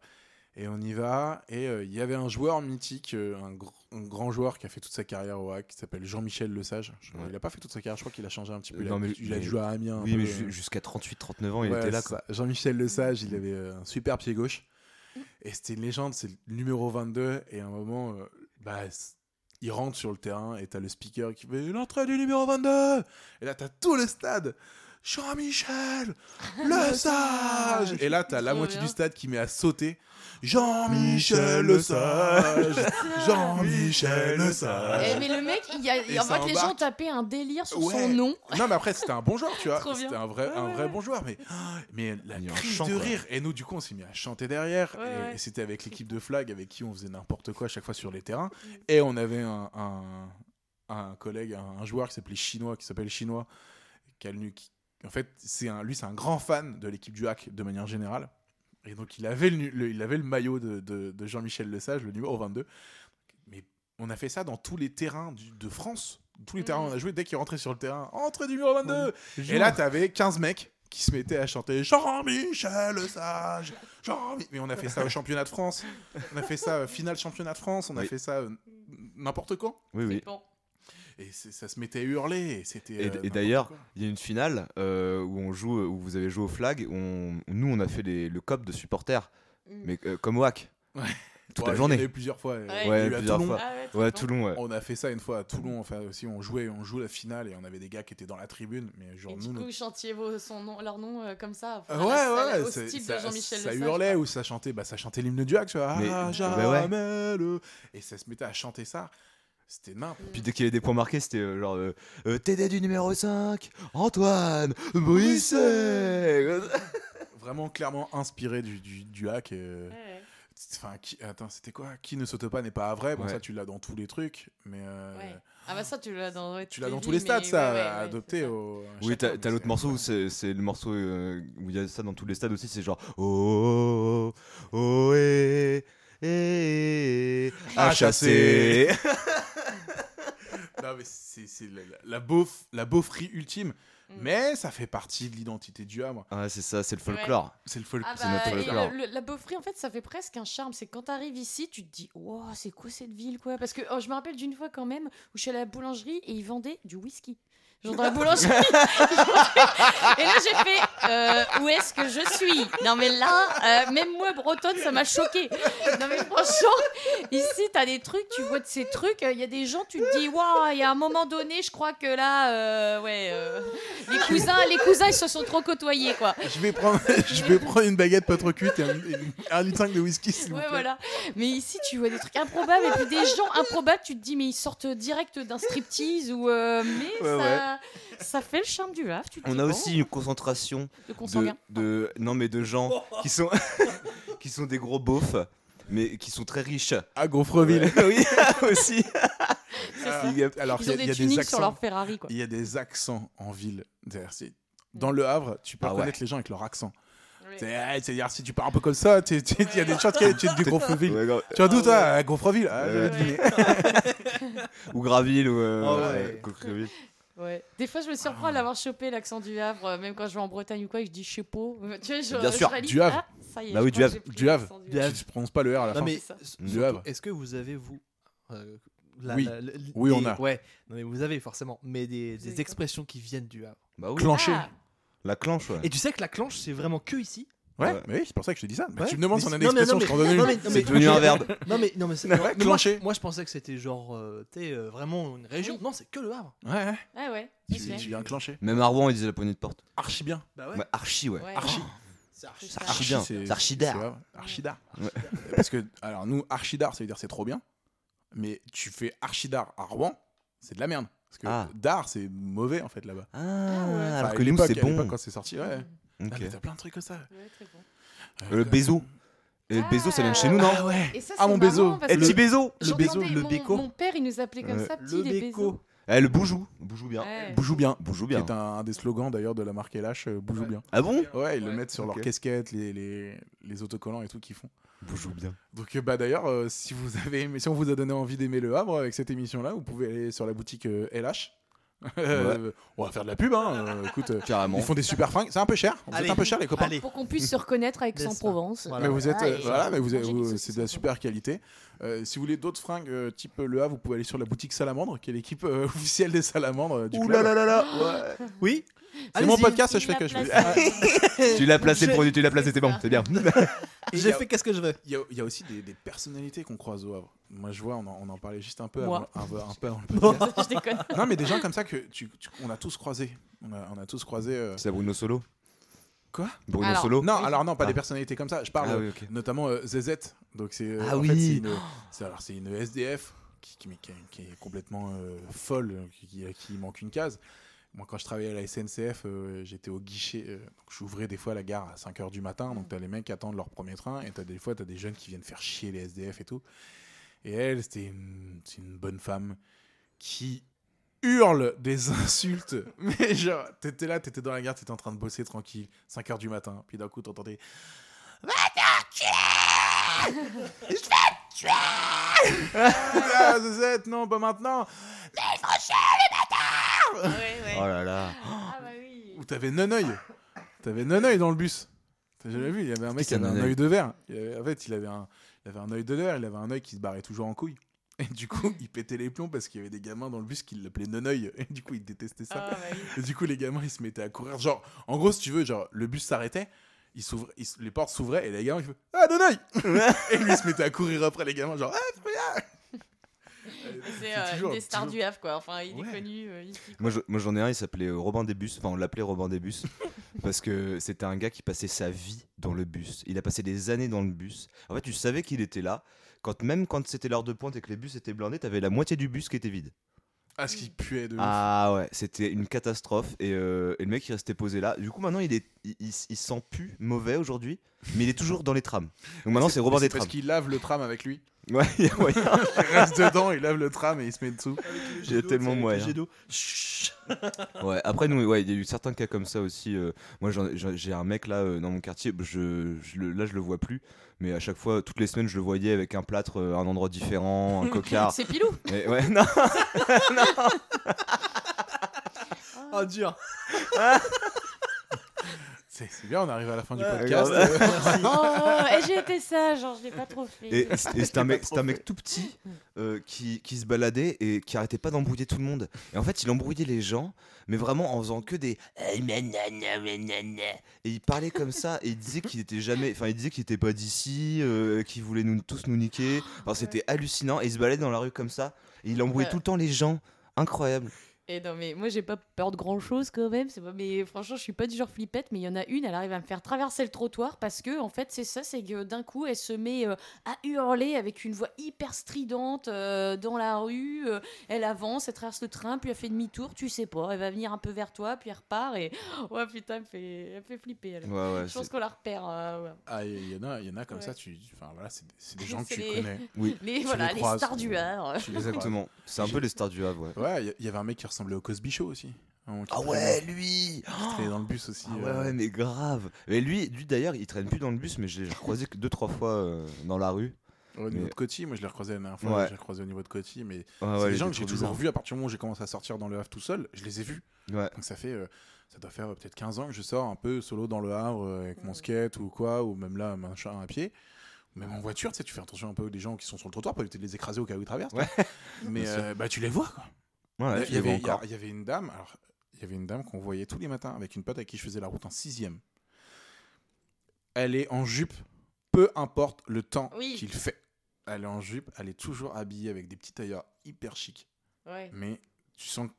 A: Et on y va, et euh, il y avait un joueur mythique, euh, un, gr- un grand joueur qui a fait toute sa carrière au hack, qui s'appelle Jean-Michel Lesage. Je-
B: Ouais.
A: Il a pas fait toute sa carrière, je crois qu'il a changé un petit peu.
B: Euh,
A: il a,
B: non, mais-
A: il a joué à Amiens.
B: Oui, mais
A: euh,
B: ju- jusqu'à 38-39 ans, il
A: Ouais,
B: était là, quoi.
A: Jean-Michel Lesage, il avait euh, un super pied gauche.
C: Mm.
A: Et c'était une légende, c'est le numéro 22. Et à un moment, euh, bah, il rentre sur le terrain et t'as le speaker qui fait l'entrée du numéro 22. Et là, t'as tout le stade. Jean-Michel Le Sage Et là, t'as la moitié
C: bien.
A: du stade qui met à sauter. Jean-Michel Le Sage Jean-Michel Le
C: Eh,
A: Sage
C: mais le mec, il y a,
A: Et
C: en fait, les gens tapaient un délire sur
A: Ouais.
C: son nom.
A: Non, mais après, c'était un bon joueur, tu vois. C'était un vrai,
C: Ouais,
A: un vrai bon joueur. Mais, mais la crise
B: chant,
A: de rire. Et nous, du coup, on s'est mis à chanter derrière.
C: Ouais,
A: et c'était avec l'équipe de flag avec qui on faisait n'importe quoi à chaque fois sur les terrains.
C: Mm.
A: Et on avait un, un, un collègue, un, un joueur qui s'appelait Chinois, qui s'appelle Chinois, qui a le- qui- en fait, c'est un, lui, c'est un grand fan de l'équipe du hack de manière générale. Et donc, il avait le- il avait le maillot de, de- de Jean-Michel Lesage, le numéro 22. On a fait ça dans tous les terrains du- de France. Tous les
C: Mm.
A: terrains, on a joué dès qu'il rentrait sur le terrain. Entrée du numéro 22 Et là, t'avais 15 mecs qui se mettaient à chanter Jean-Michel Sage. Jean Mais on a fait ça au championnat de France. On a fait ça euh, finale championnat de France. On a
B: Oui.
A: fait ça euh, n'importe quand.
B: Oui, oui.
C: Bon.
A: Et ça se mettait à hurler. Et c'était.
B: Et-
A: euh,
B: et d'ailleurs. Il y a une finale euh, où on joue, où vous avez joué au flag. On, nous, on a fait les- le cop de supporters,
C: Mm.
B: mais euh, comme au hack.
A: Ouais.
B: Toute
A: Ouais,
B: la journée.
A: plusieurs fois.
C: Ouais.
A: A
B: Ouais,
A: eu à
B: plusieurs
A: Toulon.
B: fois.
C: Ah ouais.
B: Toulon, ouais.
A: On a fait ça une fois à Toulon. Enfin, aussi, on jouait, on joue la finale et on avait des gars qui étaient dans la tribune. Mais genre,
C: Et
A: nous,
C: du coup, chantiez vos, son nom, leur nom euh, comme ça.
A: Euh, ouais, ouais,
C: au
A: c'est-
C: style
A: ça,
C: de Jean-Michel
A: ça hurlait ou ça chantait, bah ça chantait l'hymne du Hack, tu vois.
B: Mais-
A: Ah,
B: bah
A: jamais le- Et ça se mettait à chanter ça. C'était nimp.
B: Puis dès qu'il y avait des points marqués, c'était euh, genre euh, euh, TD du numéro 5, Antoine Brisset.
A: Vraiment clairement inspiré du, du, du hack. euh,
C: Ouais, ouais.
A: Enfin, qui- attends, c'était quoi Qui ne saute pas n'est pas vrai. Bon,
B: Ouais.
A: ça, tu l'as dans tous les trucs. Mais euh,
C: Ouais. Ah bah ça, tu l'as dans, ouais,
A: tu l'as dans tous les stades, ça,
C: ça.
A: Au,
B: Oui, t'as l'autre
A: c'est
B: morceau où c'est le morceau euh, où il y a ça dans tous les stades aussi, c'est genre Oh, oh, oh, eh, eh,
A: Ah,
B: à chasser.
A: Non, mais c'est c'est la, la, la beauf- la beaufrie ultime.
C: Mm.
A: Mais ça fait partie de l'identité du Havre.
B: Ah, c'est ça, c'est le folklore.
A: C'est le folk.
C: Ah
B: C'est
C: bah,
B: notre
C: et
B: folklore.
C: le- le- la beaufrie, en fait, ça fait presque un charme. C'est quand t'arrives ici, tu te dis, wow, c'est quoi cette ville, quoi? Parce que oh, je me rappelle d'une fois quand même où je suis allée à la boulangerie et ils vendaient du whisky. Genre dans la boulangerie. et là, j'ai fait, euh, où est-ce que je suis? Non, mais là, euh, même moi, bretonne, ça m'a choqué. Non, mais franchement, ici, t'as des trucs, tu vois de ces trucs, il y a des gens, tu te dis, waouh, il y a un moment donné, je crois que là, euh, ouais, euh, les cousins, les cousins, ils se sont trop côtoyés, quoi.
A: Je vais prendre, je vais prendre une baguette pas trop cuite et un, litre 5 de whisky, s'il vous
C: Ouais,
A: plaît.
C: voilà. Mais ici, tu vois des trucs improbables et puis des gens improbables, tu te dis, mais ils sortent direct d'un striptease ou. euh, mais
B: Ouais,
C: ça, ça fait le charme du Havre. Tu
B: On a
C: bon,
B: aussi une concentration
C: de
B: de,
C: consanguins.
B: de non mais de gens qui sont qui sont des gros beaufs mais qui sont très riches.
A: À Gonfreville.
B: Ouais, oui, aussi.
A: Ah. Alors,
C: Ils
A: il y
C: ont
A: a- il y,
C: des
A: a des
C: tuniques sur
A: accents.
C: leur Ferrari, quoi.
A: Il y a des accents en ville. C'est-à-dire, c'est- Dans le Havre, tu peux
B: Ah ouais.
A: les gens avec leur accent.
C: Ouais.
A: C'est- ah, C'est-à-dire, si tu parles un peu comme ça, il y a des chances que tu es du Gonfreville.
B: Ouais.
A: Tu vas d'où, toi À Gonfreville deviné.
B: ou Graville ou euh,
D: Ah
B: ouais,
D: ouais.
C: Des fois, je me surprends
A: Ah.
C: à l'avoir chopé l'accent du Havre, euh, même quand je vais en Bretagne ou quoi, et je dis sais pas. Tu vois, je,
B: Bien
C: je
B: sûr,
C: réalise,
A: du Havre.
C: ah, ça y est,
B: Bah oui, du Havre.
A: Du Havre.
C: du.
A: Tu ne prononces pas le R à la
D: Non
A: fin.
D: mais.
A: Du Havre.
D: est-ce que vous avez vous euh, la-
A: Oui.
D: la- la-
A: Oui, on a.
D: Ouais, non mais vous avez forcément, mais des, expressions qui viennent du Havre.
B: Bah oui.
A: Clenché.
C: Ah,
B: La clenche, ouais.
D: Et tu sais que la clenche, c'est vraiment que ici.
A: Ouais,
B: Ouais.
A: mais oui, c'est pour ça que je te dis ça. Bah,
D: Ouais.
A: tu me demandes si on a une
D: non, mais-
A: expression, je t'en donne une.
B: C'est devenu un verbe.
D: Non mais non mais c'est
A: Ouais,
D: mais moi,
A: clenché.
D: moi, je pensais que c'était genre euh, t'es, euh, vraiment une région.
C: Oui.
D: Non, c'est que le Havre.
A: Ouais, ouais.
C: Ah ouais.
A: Tu viens clencher.
B: Même à Rouen, ils disaient la poignée de porte.
A: Archi bien.
D: Bah
B: Ouais, archi, ouais.
C: Ouais.
A: Archi.
D: C'est archi.
B: Bien.
A: c'est-
B: archidar.
A: vrai, Archidar.
B: Ouais.
A: Parce que, alors nous, archidar, ça veut dire c'est trop bien. Mais tu fais archidar à Rouen, c'est de la merde. Parce que
B: Ah.
A: dar, c'est mauvais en fait là-bas.
B: Ah,
C: ouais.
A: Enfin,
B: alors que nous,
A: l'époque-
B: c'est bon.
A: quand c'est sorti, ouais. Ah,
B: Ok.
A: mais t'as plein de trucs comme ça.
C: Ouais, très bon.
B: Euh, Le bézo. Et le bézo, ça vient de chez nous, non
A: Ah ouais.
C: Et ça,
A: Ah,
C: c'est
A: mon bézo.
B: Eh, petit bézo
D: Le bézo, le
C: mon-
D: béco.
C: Mon père, il nous appelait comme
B: Ouais.
C: ça, petit
D: Le
C: les
D: béco.
B: Eh, le boujou. Boujou bien.
C: Ouais.
A: Boujou bien.
B: Boujou
A: Qui
B: bien.
A: est un, un des slogans d'ailleurs de la marque LH, euh, Boujou
D: Ouais.
A: bien.
B: Ah bon
A: Ouais, ils le mettent sur leurs casquettes, les, les, les autocollants et tout qu'ils font.
B: Boujou bien.
A: Donc euh, bah d'ailleurs, euh, si vous avez aimé, si on vous a donné envie d'aimer le Havre avec cette émission-là, vous pouvez aller sur la boutique euh, LH. On va faire de la pub, hein. euh, écoute, euh,
B: Carrément.
A: ils font des super fringues. C'est un peu cher. Vous êtes un peu cher les copains.
D: Allez.
C: Pour qu'on puisse se reconnaître avec. Aix-en-Provence.
D: Voilà.
A: Mais vous êtes,
C: Ah,
A: euh, voilà, mais vous, êtes- c'est de la super qualité. Euh, si vous voulez d'autres fringues euh, type Le Havre, vous pouvez aller sur la boutique Salamandre, qui est l'équipe euh, officielle des Salamandres euh, du
B: Ouh
A: club.
B: là là là là. Ouais.
D: Oui.
A: C'est mon podcast, je fais que je veux.
B: Tu l'as placé le produit, tu l'as placé, c'est bon, c'est bien.
D: J'ai
A: a-
D: fait qu'est-ce que je veux.
A: Il y, a, il y a aussi des, des personnalités qu'on croise au Havre. Moi, je vois, on en, on en parlait juste un peu avant, un peu- un peu avant le podcast.
C: je déconne.
A: Non, mais des gens comme ça que tu, tu- on a tous croisé. On a, on a tous croisé. euh,
B: C'est Bruno Solo.
A: Quoi?
B: Bruno
C: Alors,
B: Solo
A: Non,
C: Oui.
A: alors non, pas
B: Ah.
A: des personnalités comme ça. Je parle
B: Ah oui,
A: notamment euh, ZZ. Donc c'est euh,
B: Ah
A: en
B: oui.
A: fait, c'est une, c'est- alors c'est une SDF qui, qui, qui est- qui est complètement euh, folle, qui, qui, qui manque une case. Moi, quand je travaillais à la SNCF, euh, j'étais au guichet. euh, donc j'ouvrais des fois la gare à 5h du matin. Donc, tu as les mecs qui attendent leur premier train. Et as des fois, tu as des jeunes qui viennent faire chier les SDF et tout. Et elle, c'était une, une bonne femme qui hurle des insultes. Mais genre, t'étais là, t'étais dans la gare, t'étais en train de bosser tranquille. 5h du matin. Puis d'un coup, t'entendais Ah, ZZ, non, pas maintenant.
C: Ouais, ouais.
B: Oh là là.
C: Ah bah oui.
A: Ou t'avais Noneuil. T'avais Noneuil dans le bus. T'as jamais vu Il y avait un mec qui avait un œil de verre. Il avait- en fait, il avait un, il avait un œil de verre. Il avait un œil qui se barrait toujours en couille. Et du coup, il pétait les plombs parce qu'il y avait des gamins dans le bus qui l'appelaient Noneuil. Et du coup, il détestait ça.
C: Ah bah oui.
A: Et du coup, les gamins, ils se mettaient à courir. Genre, en gros, si tu veux, genre, le bus s'arrêtait. il il les portes s'ouvraient et les gamins, ils faisaient Ah, Donoï Et lui, il se mettait à courir après les gamins, genre Ah, c'est
C: euh,
A: toujours-
C: des stars
A: toujours-
C: du Havre, quoi. Enfin, il
A: Ouais.
C: est connu euh, ici. quoi.
B: Moi, je- moi, j'en ai un, il s'appelait euh, Robin des Bus. Enfin, on l'appelait Robin des Bus. parce que c'était un gars qui passait sa vie dans le bus. Il a passé des années dans le bus. En fait, tu savais qu'il était là. Quand, même quand c'était l'heure de pointe et que les bus étaient blindés, t'avais la moitié du bus qui était vide.
A: Ah, ce qui puait de ouf.
B: Ah ouais, c'était une catastrophe. Et, euh, et le mec, il restait posé là. Du coup, maintenant, il, est, il, il- il sent plus mauvais aujourd'hui. Mais il est toujours dans les trams. Donc maintenant, c'est Robin des
A: Parce
B: trams.
A: qu'il lave le tram avec lui.
B: Ouais, il y a moyen.
A: Il reste dedans, il lave le tram et il se met dessous.
B: A tellement moyen.
D: Jet d'eau. Chut.
B: Ouais, après, nous, ouais, il y a eu certains cas comme ça aussi. euh, moi, j'ai un mec là euh, dans mon quartier, je, je le- là, je le vois plus. Mais à chaque fois, toutes les semaines, je le voyais avec un plâtre, euh, un endroit différent, un cocard.
C: C'est Pilou.
B: Mais ouais, non,
D: Ah, dur.
A: C'est bien, on arrive à la fin du podcast. Euh,
C: Oh, et j'ai été sage, genre, je l'ai pas trop fait.
B: Et, et c'est- un mec, c'est un mec tout petit euh, qui, qui se baladait et qui arrêtait pas d'embrouiller tout le monde. Et en fait, il embrouillait les gens, mais vraiment en faisant que des nanana. et il parlait comme ça et il disait qu'il était jamais, enfin il disait qu'il était pas d'ici, euh, qu'il voulait nous tous nous niquer. Enfin, c'était hallucinant et il se baladait dans la rue comme ça et il embrouillait
C: Ouais.
B: tout le temps les gens. Incroyable.
C: Et non, mais moi, j'ai pas peur de grand chose quand même. C'est pas... Mais franchement, je suis pas du genre flippette. Mais il y en a une, elle arrive à me faire traverser le trottoir parce que, en fait, c'est ça c'est que d'un coup, elle se met euh, à hurler avec une voix hyper stridente euh, dans la rue. euh, elle avance, elle traverse le train, puis elle fait demi-tour. Tu sais pas, elle va venir un peu vers toi, puis elle repart. Et ouais, putain, elle fait, elle fait flipper. Elle.
B: Ouais, ouais.
C: je pense qu'on la repère. euh, ouais.
A: Ah, il y en a, il y en a comme
C: Ouais.
A: ça, tu, enfin voilà, c'est des- c'est des gens que tu
C: les-
A: connais.
B: Oui,
C: Les,
A: Tu
C: voilà,
A: les
C: stars du Havre.
B: Exactement. C'est un peu les stars du Havre, ouais.
A: Ouais, il y- avait un mec qui ressemblait au Cosby Show aussi. hein,
B: Ah ouais, lui.
A: qui traînait dans le bus aussi.
B: Ah ouais,
A: euh,
B: ouais, mais grave. Et lui, lui d'ailleurs, il traîne plus dans le bus, mais je l'ai croisé que deux trois fois euh, dans la rue.
A: Au niveau
B: Mais-
A: de Coty, moi je l'ai recroisé la dernière fois,
B: Ouais.
A: je l'ai recroisé au niveau de Coty, mais c'est
B: ouais,
A: des
B: il
A: gens que j'ai toujours vus à partir du moment où j'ai commencé à sortir dans le Havre tout seul, je les ai vus.
B: Ouais.
A: Donc ça fait, euh, ça doit faire euh, peut-être 15 ans que je sors un peu solo dans le Havre euh, avec mon skate ou quoi, ou même là, machin à pied. Même en voiture, tu sais, tu fais attention un peu aux gens qui sont sur le trottoir pour éviter de les écraser au cas où ils traversent.
B: Ouais.
A: Mais bah, tu les vois quoi.
B: Ouais,
A: il, y avait, il y a-
B: encore.
A: il y avait une dame, alors il y avait une dame qu'on voyait tous les matins avec une pote avec qui je faisais la route en sixième. Elle est en jupe, peu importe le temps
C: Oui.
A: qu'il fait. Elle est en jupe, elle est toujours habillée avec des petits tailleurs hyper chics,
C: Ouais.
A: mais tu sens,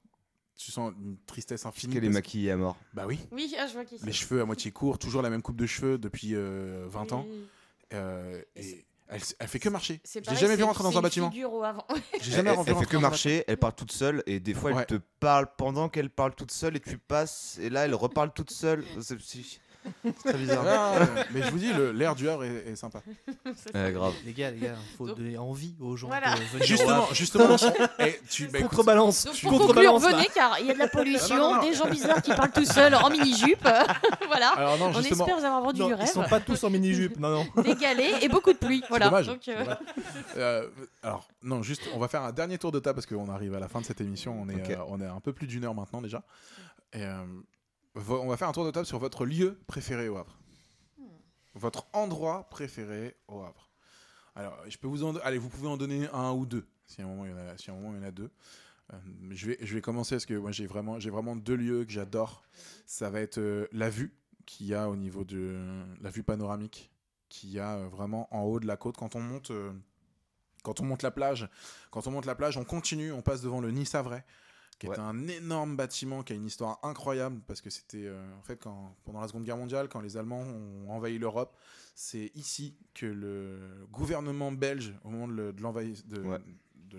A: tu sens une tristesse infinie.
B: Qu'elle est maquillée à mort.
A: Bah oui.
C: Oui, ah, je vois qui c'est.
A: Les cheveux à moitié courts, toujours la même coupe de cheveux depuis euh, 20 ans.
C: Oui.
A: euh, et elle, elle fait que marcher.
C: C'est
A: J'ai jamais vu rentrer dans un bâtiment.
C: avant.
A: J'ai
B: Elle,
A: jamais
B: elle
A: vu
B: fait que marcher, elle parle toute seule et des fois
A: Ouais.
B: elle te parle pendant qu'elle parle toute seule et tu passes et là elle reparle toute seule. C'est très bizarre.
A: Ah, mais je vous dis, le- l'air du Havre est, est sympa.
C: C'est
B: Ouais, grave.
D: Les gars, les gars, faut
C: Donc-
D: donner envie aux gens
C: Voilà.
D: de venir
A: Justement, justement. eh, tu, bah, écoute,
D: Contrebalance.
C: Donc
A: Tu-
C: pour conclure,
D: Contrebalance, là.
C: venez car il y a de la pollution,
A: Non, non, non.
C: des gens bizarres qui parlent tout seuls en mini-jupe. voilà.
A: alors non,
C: On
A: justement.
C: espère vous avoir vendu
D: Non,
C: du
D: ils
C: rêve,
D: sont pas tous en mini-jupe. Non, non.
C: des galets et beaucoup de pluie. Voilà.
A: dommage.
C: Donc, euh,
A: Euh, alors, non, juste, on va faire un dernier tour de table parce qu'on arrive à la fin de cette émission. On est,
B: Ok.
A: euh, on est à un peu plus d'une heure maintenant déjà. Et, euh, on va faire un tour de table sur votre lieu préféré au Havre. Votre endroit préféré au Havre. Alors, je peux vous en, allez, vous pouvez en donner un ou deux. Si à un moment il y en a, si à un moment il y en a deux. Euh, je vais, je vais commencer parce que moi j'ai vraiment, j'ai vraiment deux lieux que j'adore. Ça va être euh, la vue qu'il y a au niveau de la vue panoramique qu'il y a euh, vraiment en haut de la côte quand on monte. quand on monte la plage, quand on monte la plage, on continue, on passe devant le Nice Havrais, qui
B: Ouais.
A: est un énorme bâtiment qui a une histoire incroyable parce que c'était euh, en fait quand pendant la Seconde Guerre mondiale, quand les Allemands ont envahi l'Europe, c'est ici que le gouvernement belge, au moment de
B: Ouais.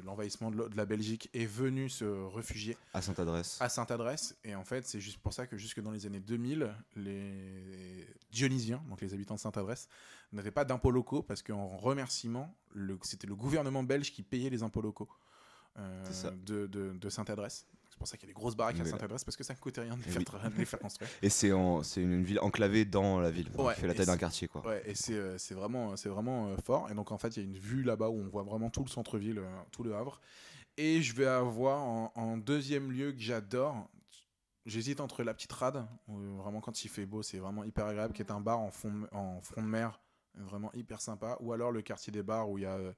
A: l'envahissement de, la Belgique, est venu se réfugier
B: À Sainte-Adresse.
A: à Sainte-Adresse. Et en fait, c'est juste pour ça que jusque dans les années 2000, les Dionysiens, donc les habitants de Sainte-Adresse, n'avaient pas d'impôts locaux parce qu'en remerciement, c'était le gouvernement belge qui payait les impôts locaux. De, de- de Sainte-Adresse. C'est pour ça qu'il y a des grosses baraques à Sainte-Adresse parce que ça ne coûtait rien de les,
B: Eh
A: faire,
B: oui.
A: tra- de les faire construire.
B: Et c'est une ville enclavée dans la ville.
A: Ouais,
B: qui fait la taille d'un quartier quoi.
A: Ouais, et c'est euh, vraiment, euh, fort. Et donc, en fait, il y a une vue là-bas où on voit vraiment tout le centre-ville, euh, tout le Havre. Et je vais avoir en, en deuxième lieu que j'adore. J'hésite entre la petite rade, où vraiment quand il fait beau, c'est vraiment hyper agréable, qui est un bar en, fond, en front de mer, vraiment hyper sympa. Ou alors le quartier des bars où il y a euh,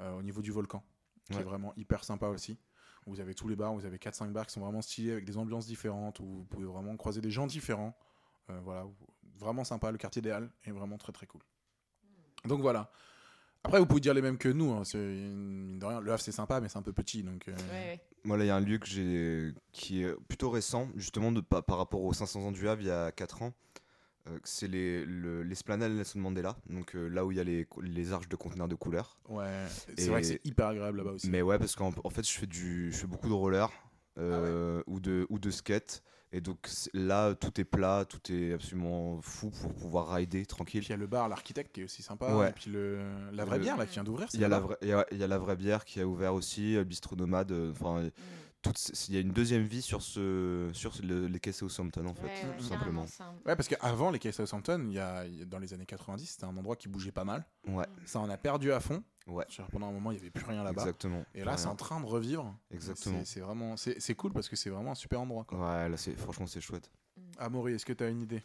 A: euh, au niveau du volcan, qui
B: Ouais.
A: est vraiment hyper sympa aussi. Où Vous avez tous les bars, vous avez 4-5 bars qui sont vraiment stylés avec des ambiances différentes, où vous pouvez vraiment croiser des gens différents. Euh, voilà, vraiment sympa. Le quartier des Halles est vraiment très très cool. Donc voilà. Après, vous pouvez dire les mêmes que nous. hein, de rien, le Havre, c'est sympa, mais c'est un peu petit. Donc, euh,
C: Ouais, ouais.
B: Moi, là, il y a un lieu que j'ai qui est plutôt récent, justement, de, par, par rapport aux 500 ans du Havre, il y a 4 ans. Euh, c'est les- le- l'esplanade Nelson Mandela, donc euh, là où il y a les, les arches de conteneurs de couleurs.
A: ouais, c'est vrai que c'est hyper agréable là-bas aussi.
B: Mais ouais, parce qu'en en fait, je fais, du, je fais beaucoup de roller euh, ou, de, ou de skate. Et donc là, tout est plat, tout est absolument fou pour pouvoir rider
A: Et
B: tranquille.
A: puis il y a le bar, l'architecte qui est aussi sympa.
B: Ouais.
A: Et puis le, la vraie
B: Le-
A: bière là qui vient d'ouvrir. c'est
B: Il y, a la
A: là-bas.
B: vraie, il, y a, il y a la vraie bière qui a ouvert aussi, le bistrot nomade. Enfin,
C: Mm.
B: Il y a une deuxième vie sur, ce, sur le- les quais Southampton en fait,
C: Ouais,
B: tout simplement.
C: un-
A: Ouais, parce qu'avant les Quais Southampton, il y a, il y a- dans les années 90, c'était un endroit qui bougeait pas mal.
B: Ouais,
A: Ça en a perdu à fond.
B: ouais,
A: pendant un moment, il n'y avait plus rien là-bas.
B: exactement.
A: Et là, c'est en train de revivre.
B: Exactement.
A: C'est- vraiment, c'est c'est cool parce que c'est vraiment un super endroit. Quoi.
B: Ouais, là, c'est, franchement, c'est chouette.
A: Amaury, est-ce que tu as une idée?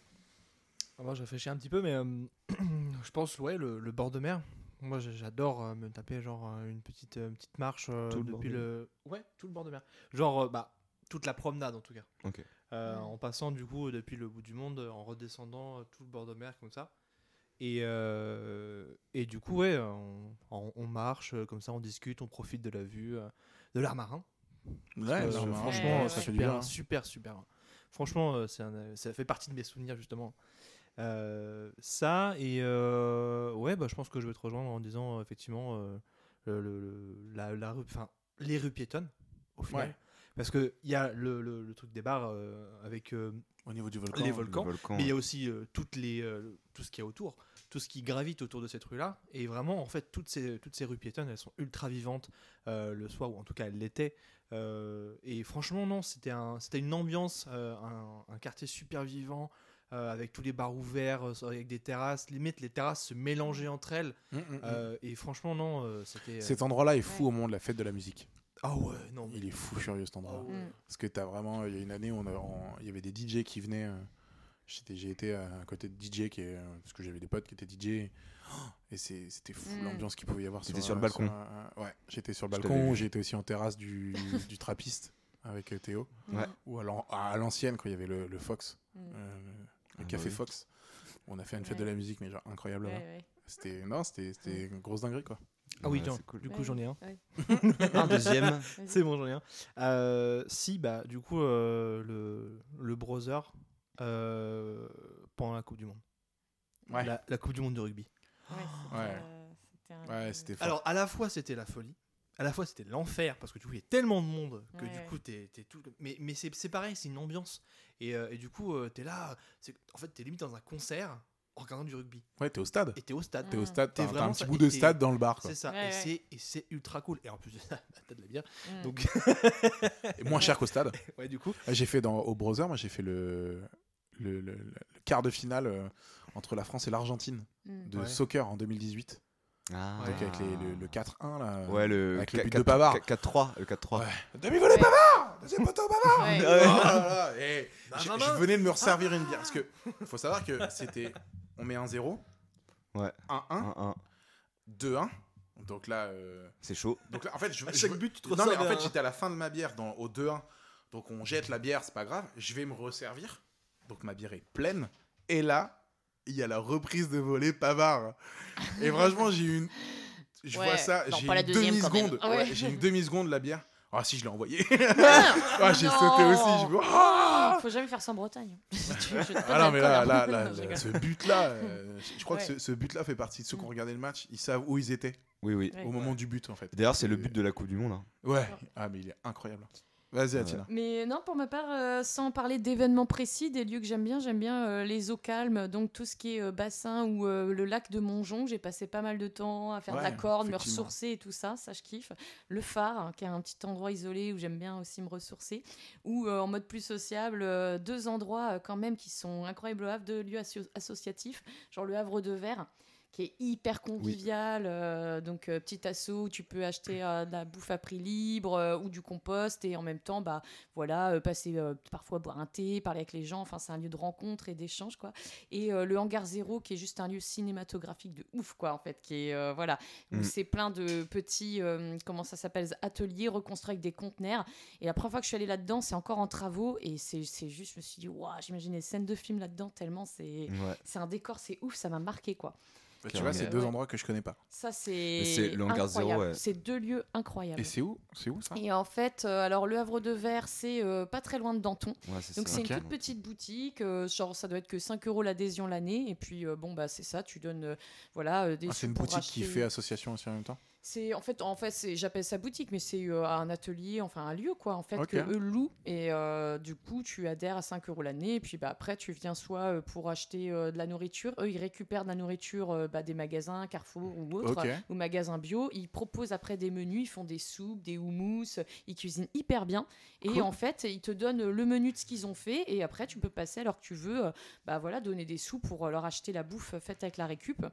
D: Alors, je réfléchis un petit peu, mais euh, je pense, ouais, le, le bord de mer. Moi, j'adore euh, me taper genre euh, une petite, euh, petite marche
B: Tout le bord
D: depuis
B: de
D: le. Ouais, tout le bord de mer. Genre, bah, toute la promenade en tout cas.
B: Ok.
D: Euh,
C: Ouais.
D: En passant du coup depuis le bout du monde, en redescendant tout le bord de mer comme ça. Et, euh, et du coup, ouais, on, on- on marche comme ça, on discute, on profite de la vue, de l'art marin.
A: Ouais, mais
D: franchement,
C: ouais,
A: ça
C: ouais.
A: fait du
D: super, super, super. Franchement, euh, c'est un- ça fait partie de mes souvenirs justement. Euh, ça et euh, ouais, bah, je pense que je vais te rejoindre en disant euh, effectivement le, le- le- la, la rue, enfin les rues piétonnes au final,
A: Ouais.
D: parce que il y a le, le- le truc des bars avec
A: Au niveau du volcan.
D: les volcans,
B: volcan,
D: mais il y a aussi euh, toutes les, euh, tout ce qu'il y a autour, tout ce qui gravite autour de cette rue-là. Et vraiment, en fait, toutes ces, toutes ces rues piétonnes, elles sont ultra vivantes euh, le soir, ou en tout cas, elles l'étaient. Et franchement, non, c'était un, une ambiance, un, un quartier super vivant. Euh, avec tous les bars ouverts, euh, avec des terrasses, limite les terrasses se mélangeaient entre elles.
A: Mm, mm, mm.
D: Euh, et franchement, non, euh, c'était. euh,
A: Cet endroit-là est fou
C: Ouais.
A: au moment de la fête de la musique.
D: Ah ouais, non. mais-
A: Il est fou furieux cet endroit.
D: Ah ouais.
C: Mm.
A: Parce que t'as vraiment, il y a une année, on il y avait des DJ qui venaient. euh, j'étais- J'ai été à côté de DJ, qui est, parce que j'avais des potes qui étaient DJ. Oh, Et c'était fou
C: Mm.
A: l'ambiance qu'il pouvait y avoir.
B: T'étais sur le balcon.
A: ouais, j'étais sur le
B: Je
A: balcon. J'étais aussi en terrasse du, du trappiste avec Théo.
B: Ouais.
A: Ou à l'an- à l'ancienne, quand il y avait le, le Fox,
C: Mm.
A: euh, le
B: Ah
A: café
B: bah oui.
A: Fox. On a fait une fête
C: Ouais.
A: de la musique, mais genre incroyable
C: Ouais,
A: là-bas.
C: ouais.
A: C'était non, c'était c'était une grosse dinguerie quoi.
D: Ah oui,
B: cool.
D: du coup,
C: Ouais.
D: j'en ai un.
B: Un deuxième.
D: C'est bon, j'en ai un. Euh, si, bah, du coup, euh, le, le browser euh, pendant la Coupe du Monde.
A: Ouais.
D: La, la Coupe du Monde de rugby.
C: Ouais, c'était,
A: Ouais.
C: euh,
A: fort.
D: Alors, à la fois, c'était la folie. À la fois, c'était l'enfer parce que du coup, il y a tellement de monde que
C: Ouais,
D: du coup, t'es t'es tout. Mais, mais c'est c'est pareil, c'est une ambiance. Et, euh, et du coup, euh, t'es là. c'est- En fait, t'es limite dans un concert en regardant du rugby.
A: Ouais, t'es au stade.
D: Et t'es au stade.
A: T'es au stade,
D: T'es
A: t'as un petit bout de stade dans le bar.
D: C'est ça.
C: Ouais,
D: et
C: ouais.
D: c'est- et c'est ultra cool. Et en plus de ça, t'as de la bière.
C: Mm.
D: Donc,
A: Et moins cher qu'au stade.
D: ouais, du coup.
A: J'ai fait dans, au Browser, moi j'ai fait le, le, le- le quart de finale euh, entre la France et l'Argentine
C: Mm.
A: de
D: Ouais.
A: soccer en 18.
B: Ah.
A: Donc avec les- le, le 4-1 là.
B: Ouais, le
A: avec le but de
B: quatre-
A: Pavard.
B: qu- 4-3. Le 4-3.
A: Ouais. Demi-volée
C: Ouais.
A: Pavard Deuxième poteau Pavard
C: Ouais.
A: Oh là là,
D: Bah,
A: je, je venais de me resservir une bière. Parce que faut savoir que c'était. On met 1-0.
B: Ouais.
A: 1-1.
B: 1-1.
A: 2-1. Donc là. euh,
B: C'est chaud.
A: Donc là, en fait, je,
D: À
A: je-
D: chaque but, tu te
A: Non, mais en fait, j'étais à la fin de ma bière dans, au 2-1. Donc on jette la bière, c'est pas grave. Je vais me resservir. Donc ma bière est pleine. Et là, il y a la reprise de volée Pavard. Et franchement, j'ai eu une. Je
C: Ouais.
A: vois ça, j'ai une demi-seconde.
C: Ouais.
A: Ouais, j'ai une demi-seconde la bière. Ah si, je l'ai envoyé.
C: Ah,
A: j'ai sauté aussi. Je. Ah
C: Faut jamais faire ça en Bretagne. Je
A: Ah non, mais là, là, là, ce but-là, euh, je crois
C: Ouais.
A: que ce, ce but-là fait partie de ceux qui ont
C: Mm.
A: regardé le match. Ils savent où ils étaient
B: Oui, oui.
C: Ouais.
A: au moment du but, en fait.
B: D'ailleurs, c'est le but de la Coupe du Monde. hein.
A: Ouais. Ah, mais il est incroyable. Vas-y, Attila.
C: Mais non, pour ma part, euh, sans parler d'événements précis, des lieux que j'aime bien, j'aime bien euh, les eaux calmes, donc tout ce qui est euh, bassin ou euh, le lac de Mongeon. J'ai passé pas mal de temps à faire de la corde, me ressourcer et tout ça, ça je kiffe. Le phare, hein, qui est un petit endroit isolé où j'aime bien aussi me ressourcer. Ou euh, en mode plus sociable, euh, deux endroits euh, quand même qui sont incroyables au Havre, deux lieux asso- associatifs, genre le Havre de Verre qui est hyper convivial. euh, donc, euh, petit assaut où tu peux acheter euh, de la bouffe à prix libre ou du compost et en même temps, bah, voilà, passer parfois boire un thé, parler avec les gens. Enfin, c'est un lieu de rencontre et d'échange, quoi. Et le hangar zéro, qui est juste un lieu cinématographique de ouf, quoi, en fait, qui est voilà, où
B: Mm.
C: c'est plein de petits, comment ça s'appelle, ateliers reconstruits avec des conteneurs. Et la première fois que je suis allée là-dedans, c'est encore en travaux et c'est c'est juste, je me suis dit, waouh, j'imagine des scènes de films là-dedans tellement c'est
B: Ouais.
C: c'est un décor, c'est ouf, ça m'a marqué quoi.
A: Bah, tu vois, c'est deux
C: ouais.
A: endroits que je connais pas.
C: Ça c'est incroyable.
B: ouais.
C: C'est deux lieux incroyables.
A: Et c'est où? C'est où ça?
C: Et en fait, euh, alors le Havre de Verre, c'est euh, pas très loin de Danton.
B: Ouais, c'est
C: Donc c'est une toute petite boutique, euh, genre ça doit être que 5 euros l'adhésion l'année. Et puis euh, bon bah c'est ça, tu donnes euh, voilà euh, des
A: Ah, C'est une boutique qui fait association aussi en même temps?
C: C'est en fait, en fait, c'est- j'appelle ça boutique, mais c'est euh, un atelier, enfin un lieu quoi, en fait que eux louent. Et euh, du coup tu adhères à 5 euros l'année et puis bah après tu viens soit euh, pour acheter de la nourriture, eux ils récupèrent de la nourriture bah, des magasins Carrefour ou autres ou magasins bio, ils proposent après des menus, ils font des soupes, des houmous, ils cuisinent hyper bien. Et
A: Cool.
C: en fait ils te donnent le menu de ce qu'ils ont fait et après tu peux passer alors que tu veux, bah voilà donner des sous pour leur acheter la bouffe faite avec la récup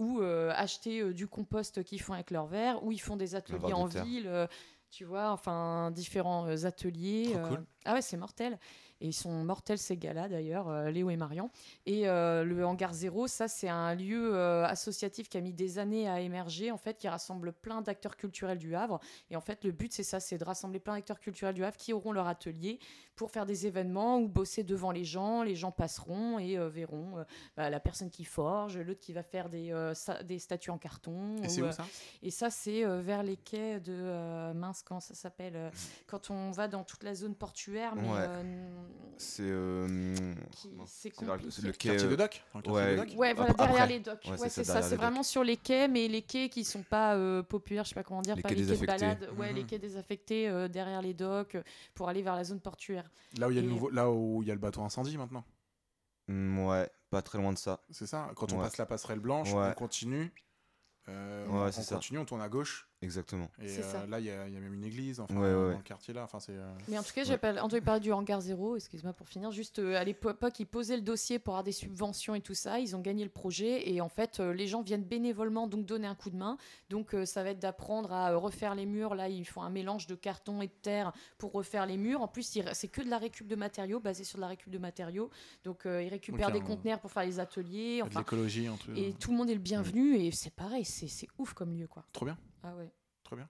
C: ou euh, acheter euh, du compost qu'ils font avec leur verre, ou ils font des ateliers
B: de
C: en ville, euh, tu vois, enfin différents euh, ateliers.
A: Cool.
C: Ah ouais, c'est mortel. Et ils sont mortels ces gars-là d'ailleurs, euh, Léo et Marion. Et le hangar zéro, ça c'est un lieu associatif qui a mis des années à émerger, en fait, qui rassemble plein d'acteurs culturels du Havre. Et en fait, le but c'est ça, c'est de rassembler plein d'acteurs culturels du Havre qui auront leur atelier pour faire des événements ou bosser devant les gens. Les gens passeront et euh, verront euh, bah, la personne qui forge, l'autre qui va faire des, euh, sa- des statues en carton.
A: Et
C: ou,
A: c'est où ça?
C: et ça, c'est euh, vers les quais de euh, mince, comment ça s'appelle Quand on va dans toute la zone portuaire, mais
B: Ouais.
C: euh,
B: C'est. euh, le-
C: compliqué.
B: c'est le quai.
A: Quartier de quartier
B: ouais.
A: de
C: Ouais, voilà,
B: Après-
C: derrière
B: après.
C: les docks.
B: Ouais,
C: Ouais,
B: c'est ça,
C: C'est vraiment sur les quais, mais les quais qui sont pas euh, populaires, je sais pas comment dire,
B: Les
C: pas
B: quais
C: les quais de
B: désaffectés.
C: balade, ouais, les
A: Mhm.
C: quais désaffectés euh, derrière les docks pour aller vers la zone portuaire.
A: Là où il y a le
C: Et-
A: nouveau, là où il y a le bateau incendie maintenant.
B: mm, Ouais, pas très loin de ça.
A: C'est ça. Quand on
B: Ouais.
A: passe la passerelle blanche,
B: Ouais.
A: on continue. euh,
B: Ouais,
A: on
B: c'est
A: on
B: ça.
A: continue, on tourne à gauche.
B: Exactement.
A: Et euh,
C: ça.
A: là, il y, a il y a même une église. Enfin,
B: Ouais, ouais,
A: dans le quartier là. Enfin, c'est. euh,
C: Mais en tout cas,
B: Ouais.
C: j'ai entendu parler du hangar zéro, excuse-moi pour finir. Juste euh, à l'époque, ils posaient le dossier pour avoir des subventions et tout ça. Ils ont gagné le projet et en fait, euh, les gens viennent bénévolement donc donner un coup de main. Donc euh, ça va être d'apprendre à refaire les murs. Là, ils font un mélange de carton et de terre pour refaire les murs. En plus, c'est que de la récup de matériaux, basé sur de la récup de matériaux. Donc euh, ils récupèrent des conteneurs pour faire les ateliers.
A: de l'écologie en tout.
C: et tout le monde est le bienvenu et c'est pareil, c'est c'est ouf comme lieu quoi.
A: Trop bien.
C: Ah ouais.
A: Trop bien.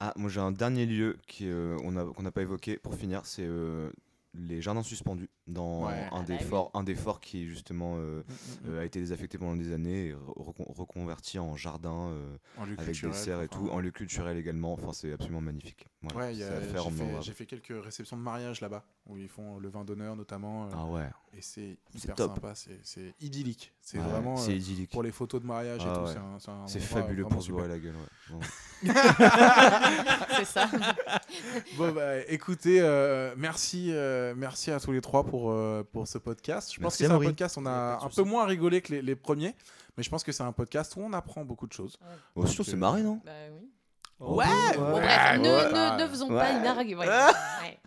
B: Ah, moi j'ai un dernier lieu qui, euh, on a- qu'on n'a pas évoqué pour finir, c'est euh, les jardins suspendus dans
A: Ouais.
B: un,
C: Ah
B: des
C: bah oui.
B: un des forts qui justement euh,
A: Mm, mm,
B: euh, a été désaffecté pendant des années et re- recon- reconverti en jardin euh,
A: En lieu
B: avec
A: culturel,
B: des serres et
A: enfin.
B: tout, en lieu culturel également. Enfin, c'est absolument magnifique. Voilà,
A: Ouais, il y a-
B: c'est à faire
A: j'ai
B: en
A: fait,
B: Europe.
A: j'ai fait quelques réceptions de mariage là-bas, où ils font le vin d'honneur notamment, euh,
B: Ah ouais,
A: et c'est hyper
B: top.
A: sympa, c'est- idyllique. C'est
B: Ouais,
A: vraiment
B: c'est
A: euh,
B: idyllique.
A: pour les photos de mariage et
B: Ah
A: tout.
B: ouais.
A: c'est
B: fabuleux pour se bourrer la gueule. Ouais.
C: C'est ça.
A: Bon bah écoutez, euh, merci, euh, merci à tous les trois pour, euh, pour ce podcast. Je pense que c'est un podcast, on
D: a
A: un peu moins rigolé que les, les premiers, mais je pense que c'est un podcast où on apprend beaucoup de choses.
B: Bon, surtout, c'est marré, non?
C: Bah oui.
A: Ouais,
C: Bon, bref, ne,
A: ouais.
C: ne, ne faisons pas une argue. ouais. Ouais.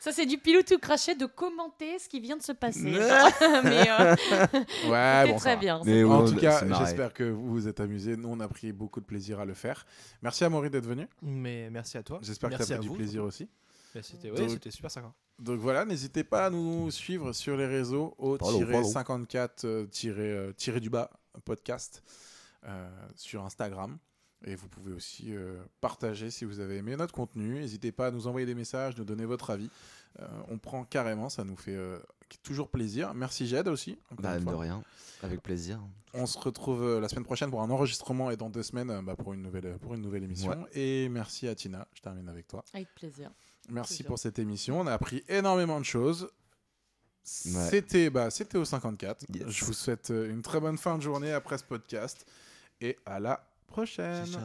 C: Ça, c'est du pilou tout craché de commenter ce qui vient de se passer. Mais euh,
A: Ouais, bon,
C: très bien.
B: Mais
A: En tout cas, j'espère que vous vous êtes amusés. Nous, on a pris beaucoup de plaisir à le faire. Merci à Maury d'être venu.
D: Mais merci à toi.
A: J'espère que tu as pris du
D: vous.
A: plaisir aussi.
D: Mais C'était ouais, super sympa.
A: Donc voilà, n'hésitez pas à nous suivre sur les réseaux au
B: Follow, follow.
A: 54 euh, tiré, euh, tiré du bas podcast euh, sur Instagram. Et vous pouvez aussi euh, partager si vous avez aimé notre contenu. N'hésitez pas à nous envoyer des messages, nous donner votre avis. Euh, on prend carrément, ça nous fait euh, toujours plaisir. Merci Jed aussi.
B: Bah, de rien, avec plaisir.
A: On se retrouve euh, la semaine prochaine pour un enregistrement et dans deux semaines euh, bah, pour, une nouvelle, pour une nouvelle émission.
B: Ouais.
A: Et merci à Tina, je termine avec toi.
C: Avec plaisir.
A: Merci
C: Plaisir.
A: pour cette émission. On a appris énormément de choses.
B: Ouais.
A: C'était bah, c'était au 54.
B: Yes.
A: Je vous souhaite une très bonne fin de journée après ce podcast. Et à la prochaine.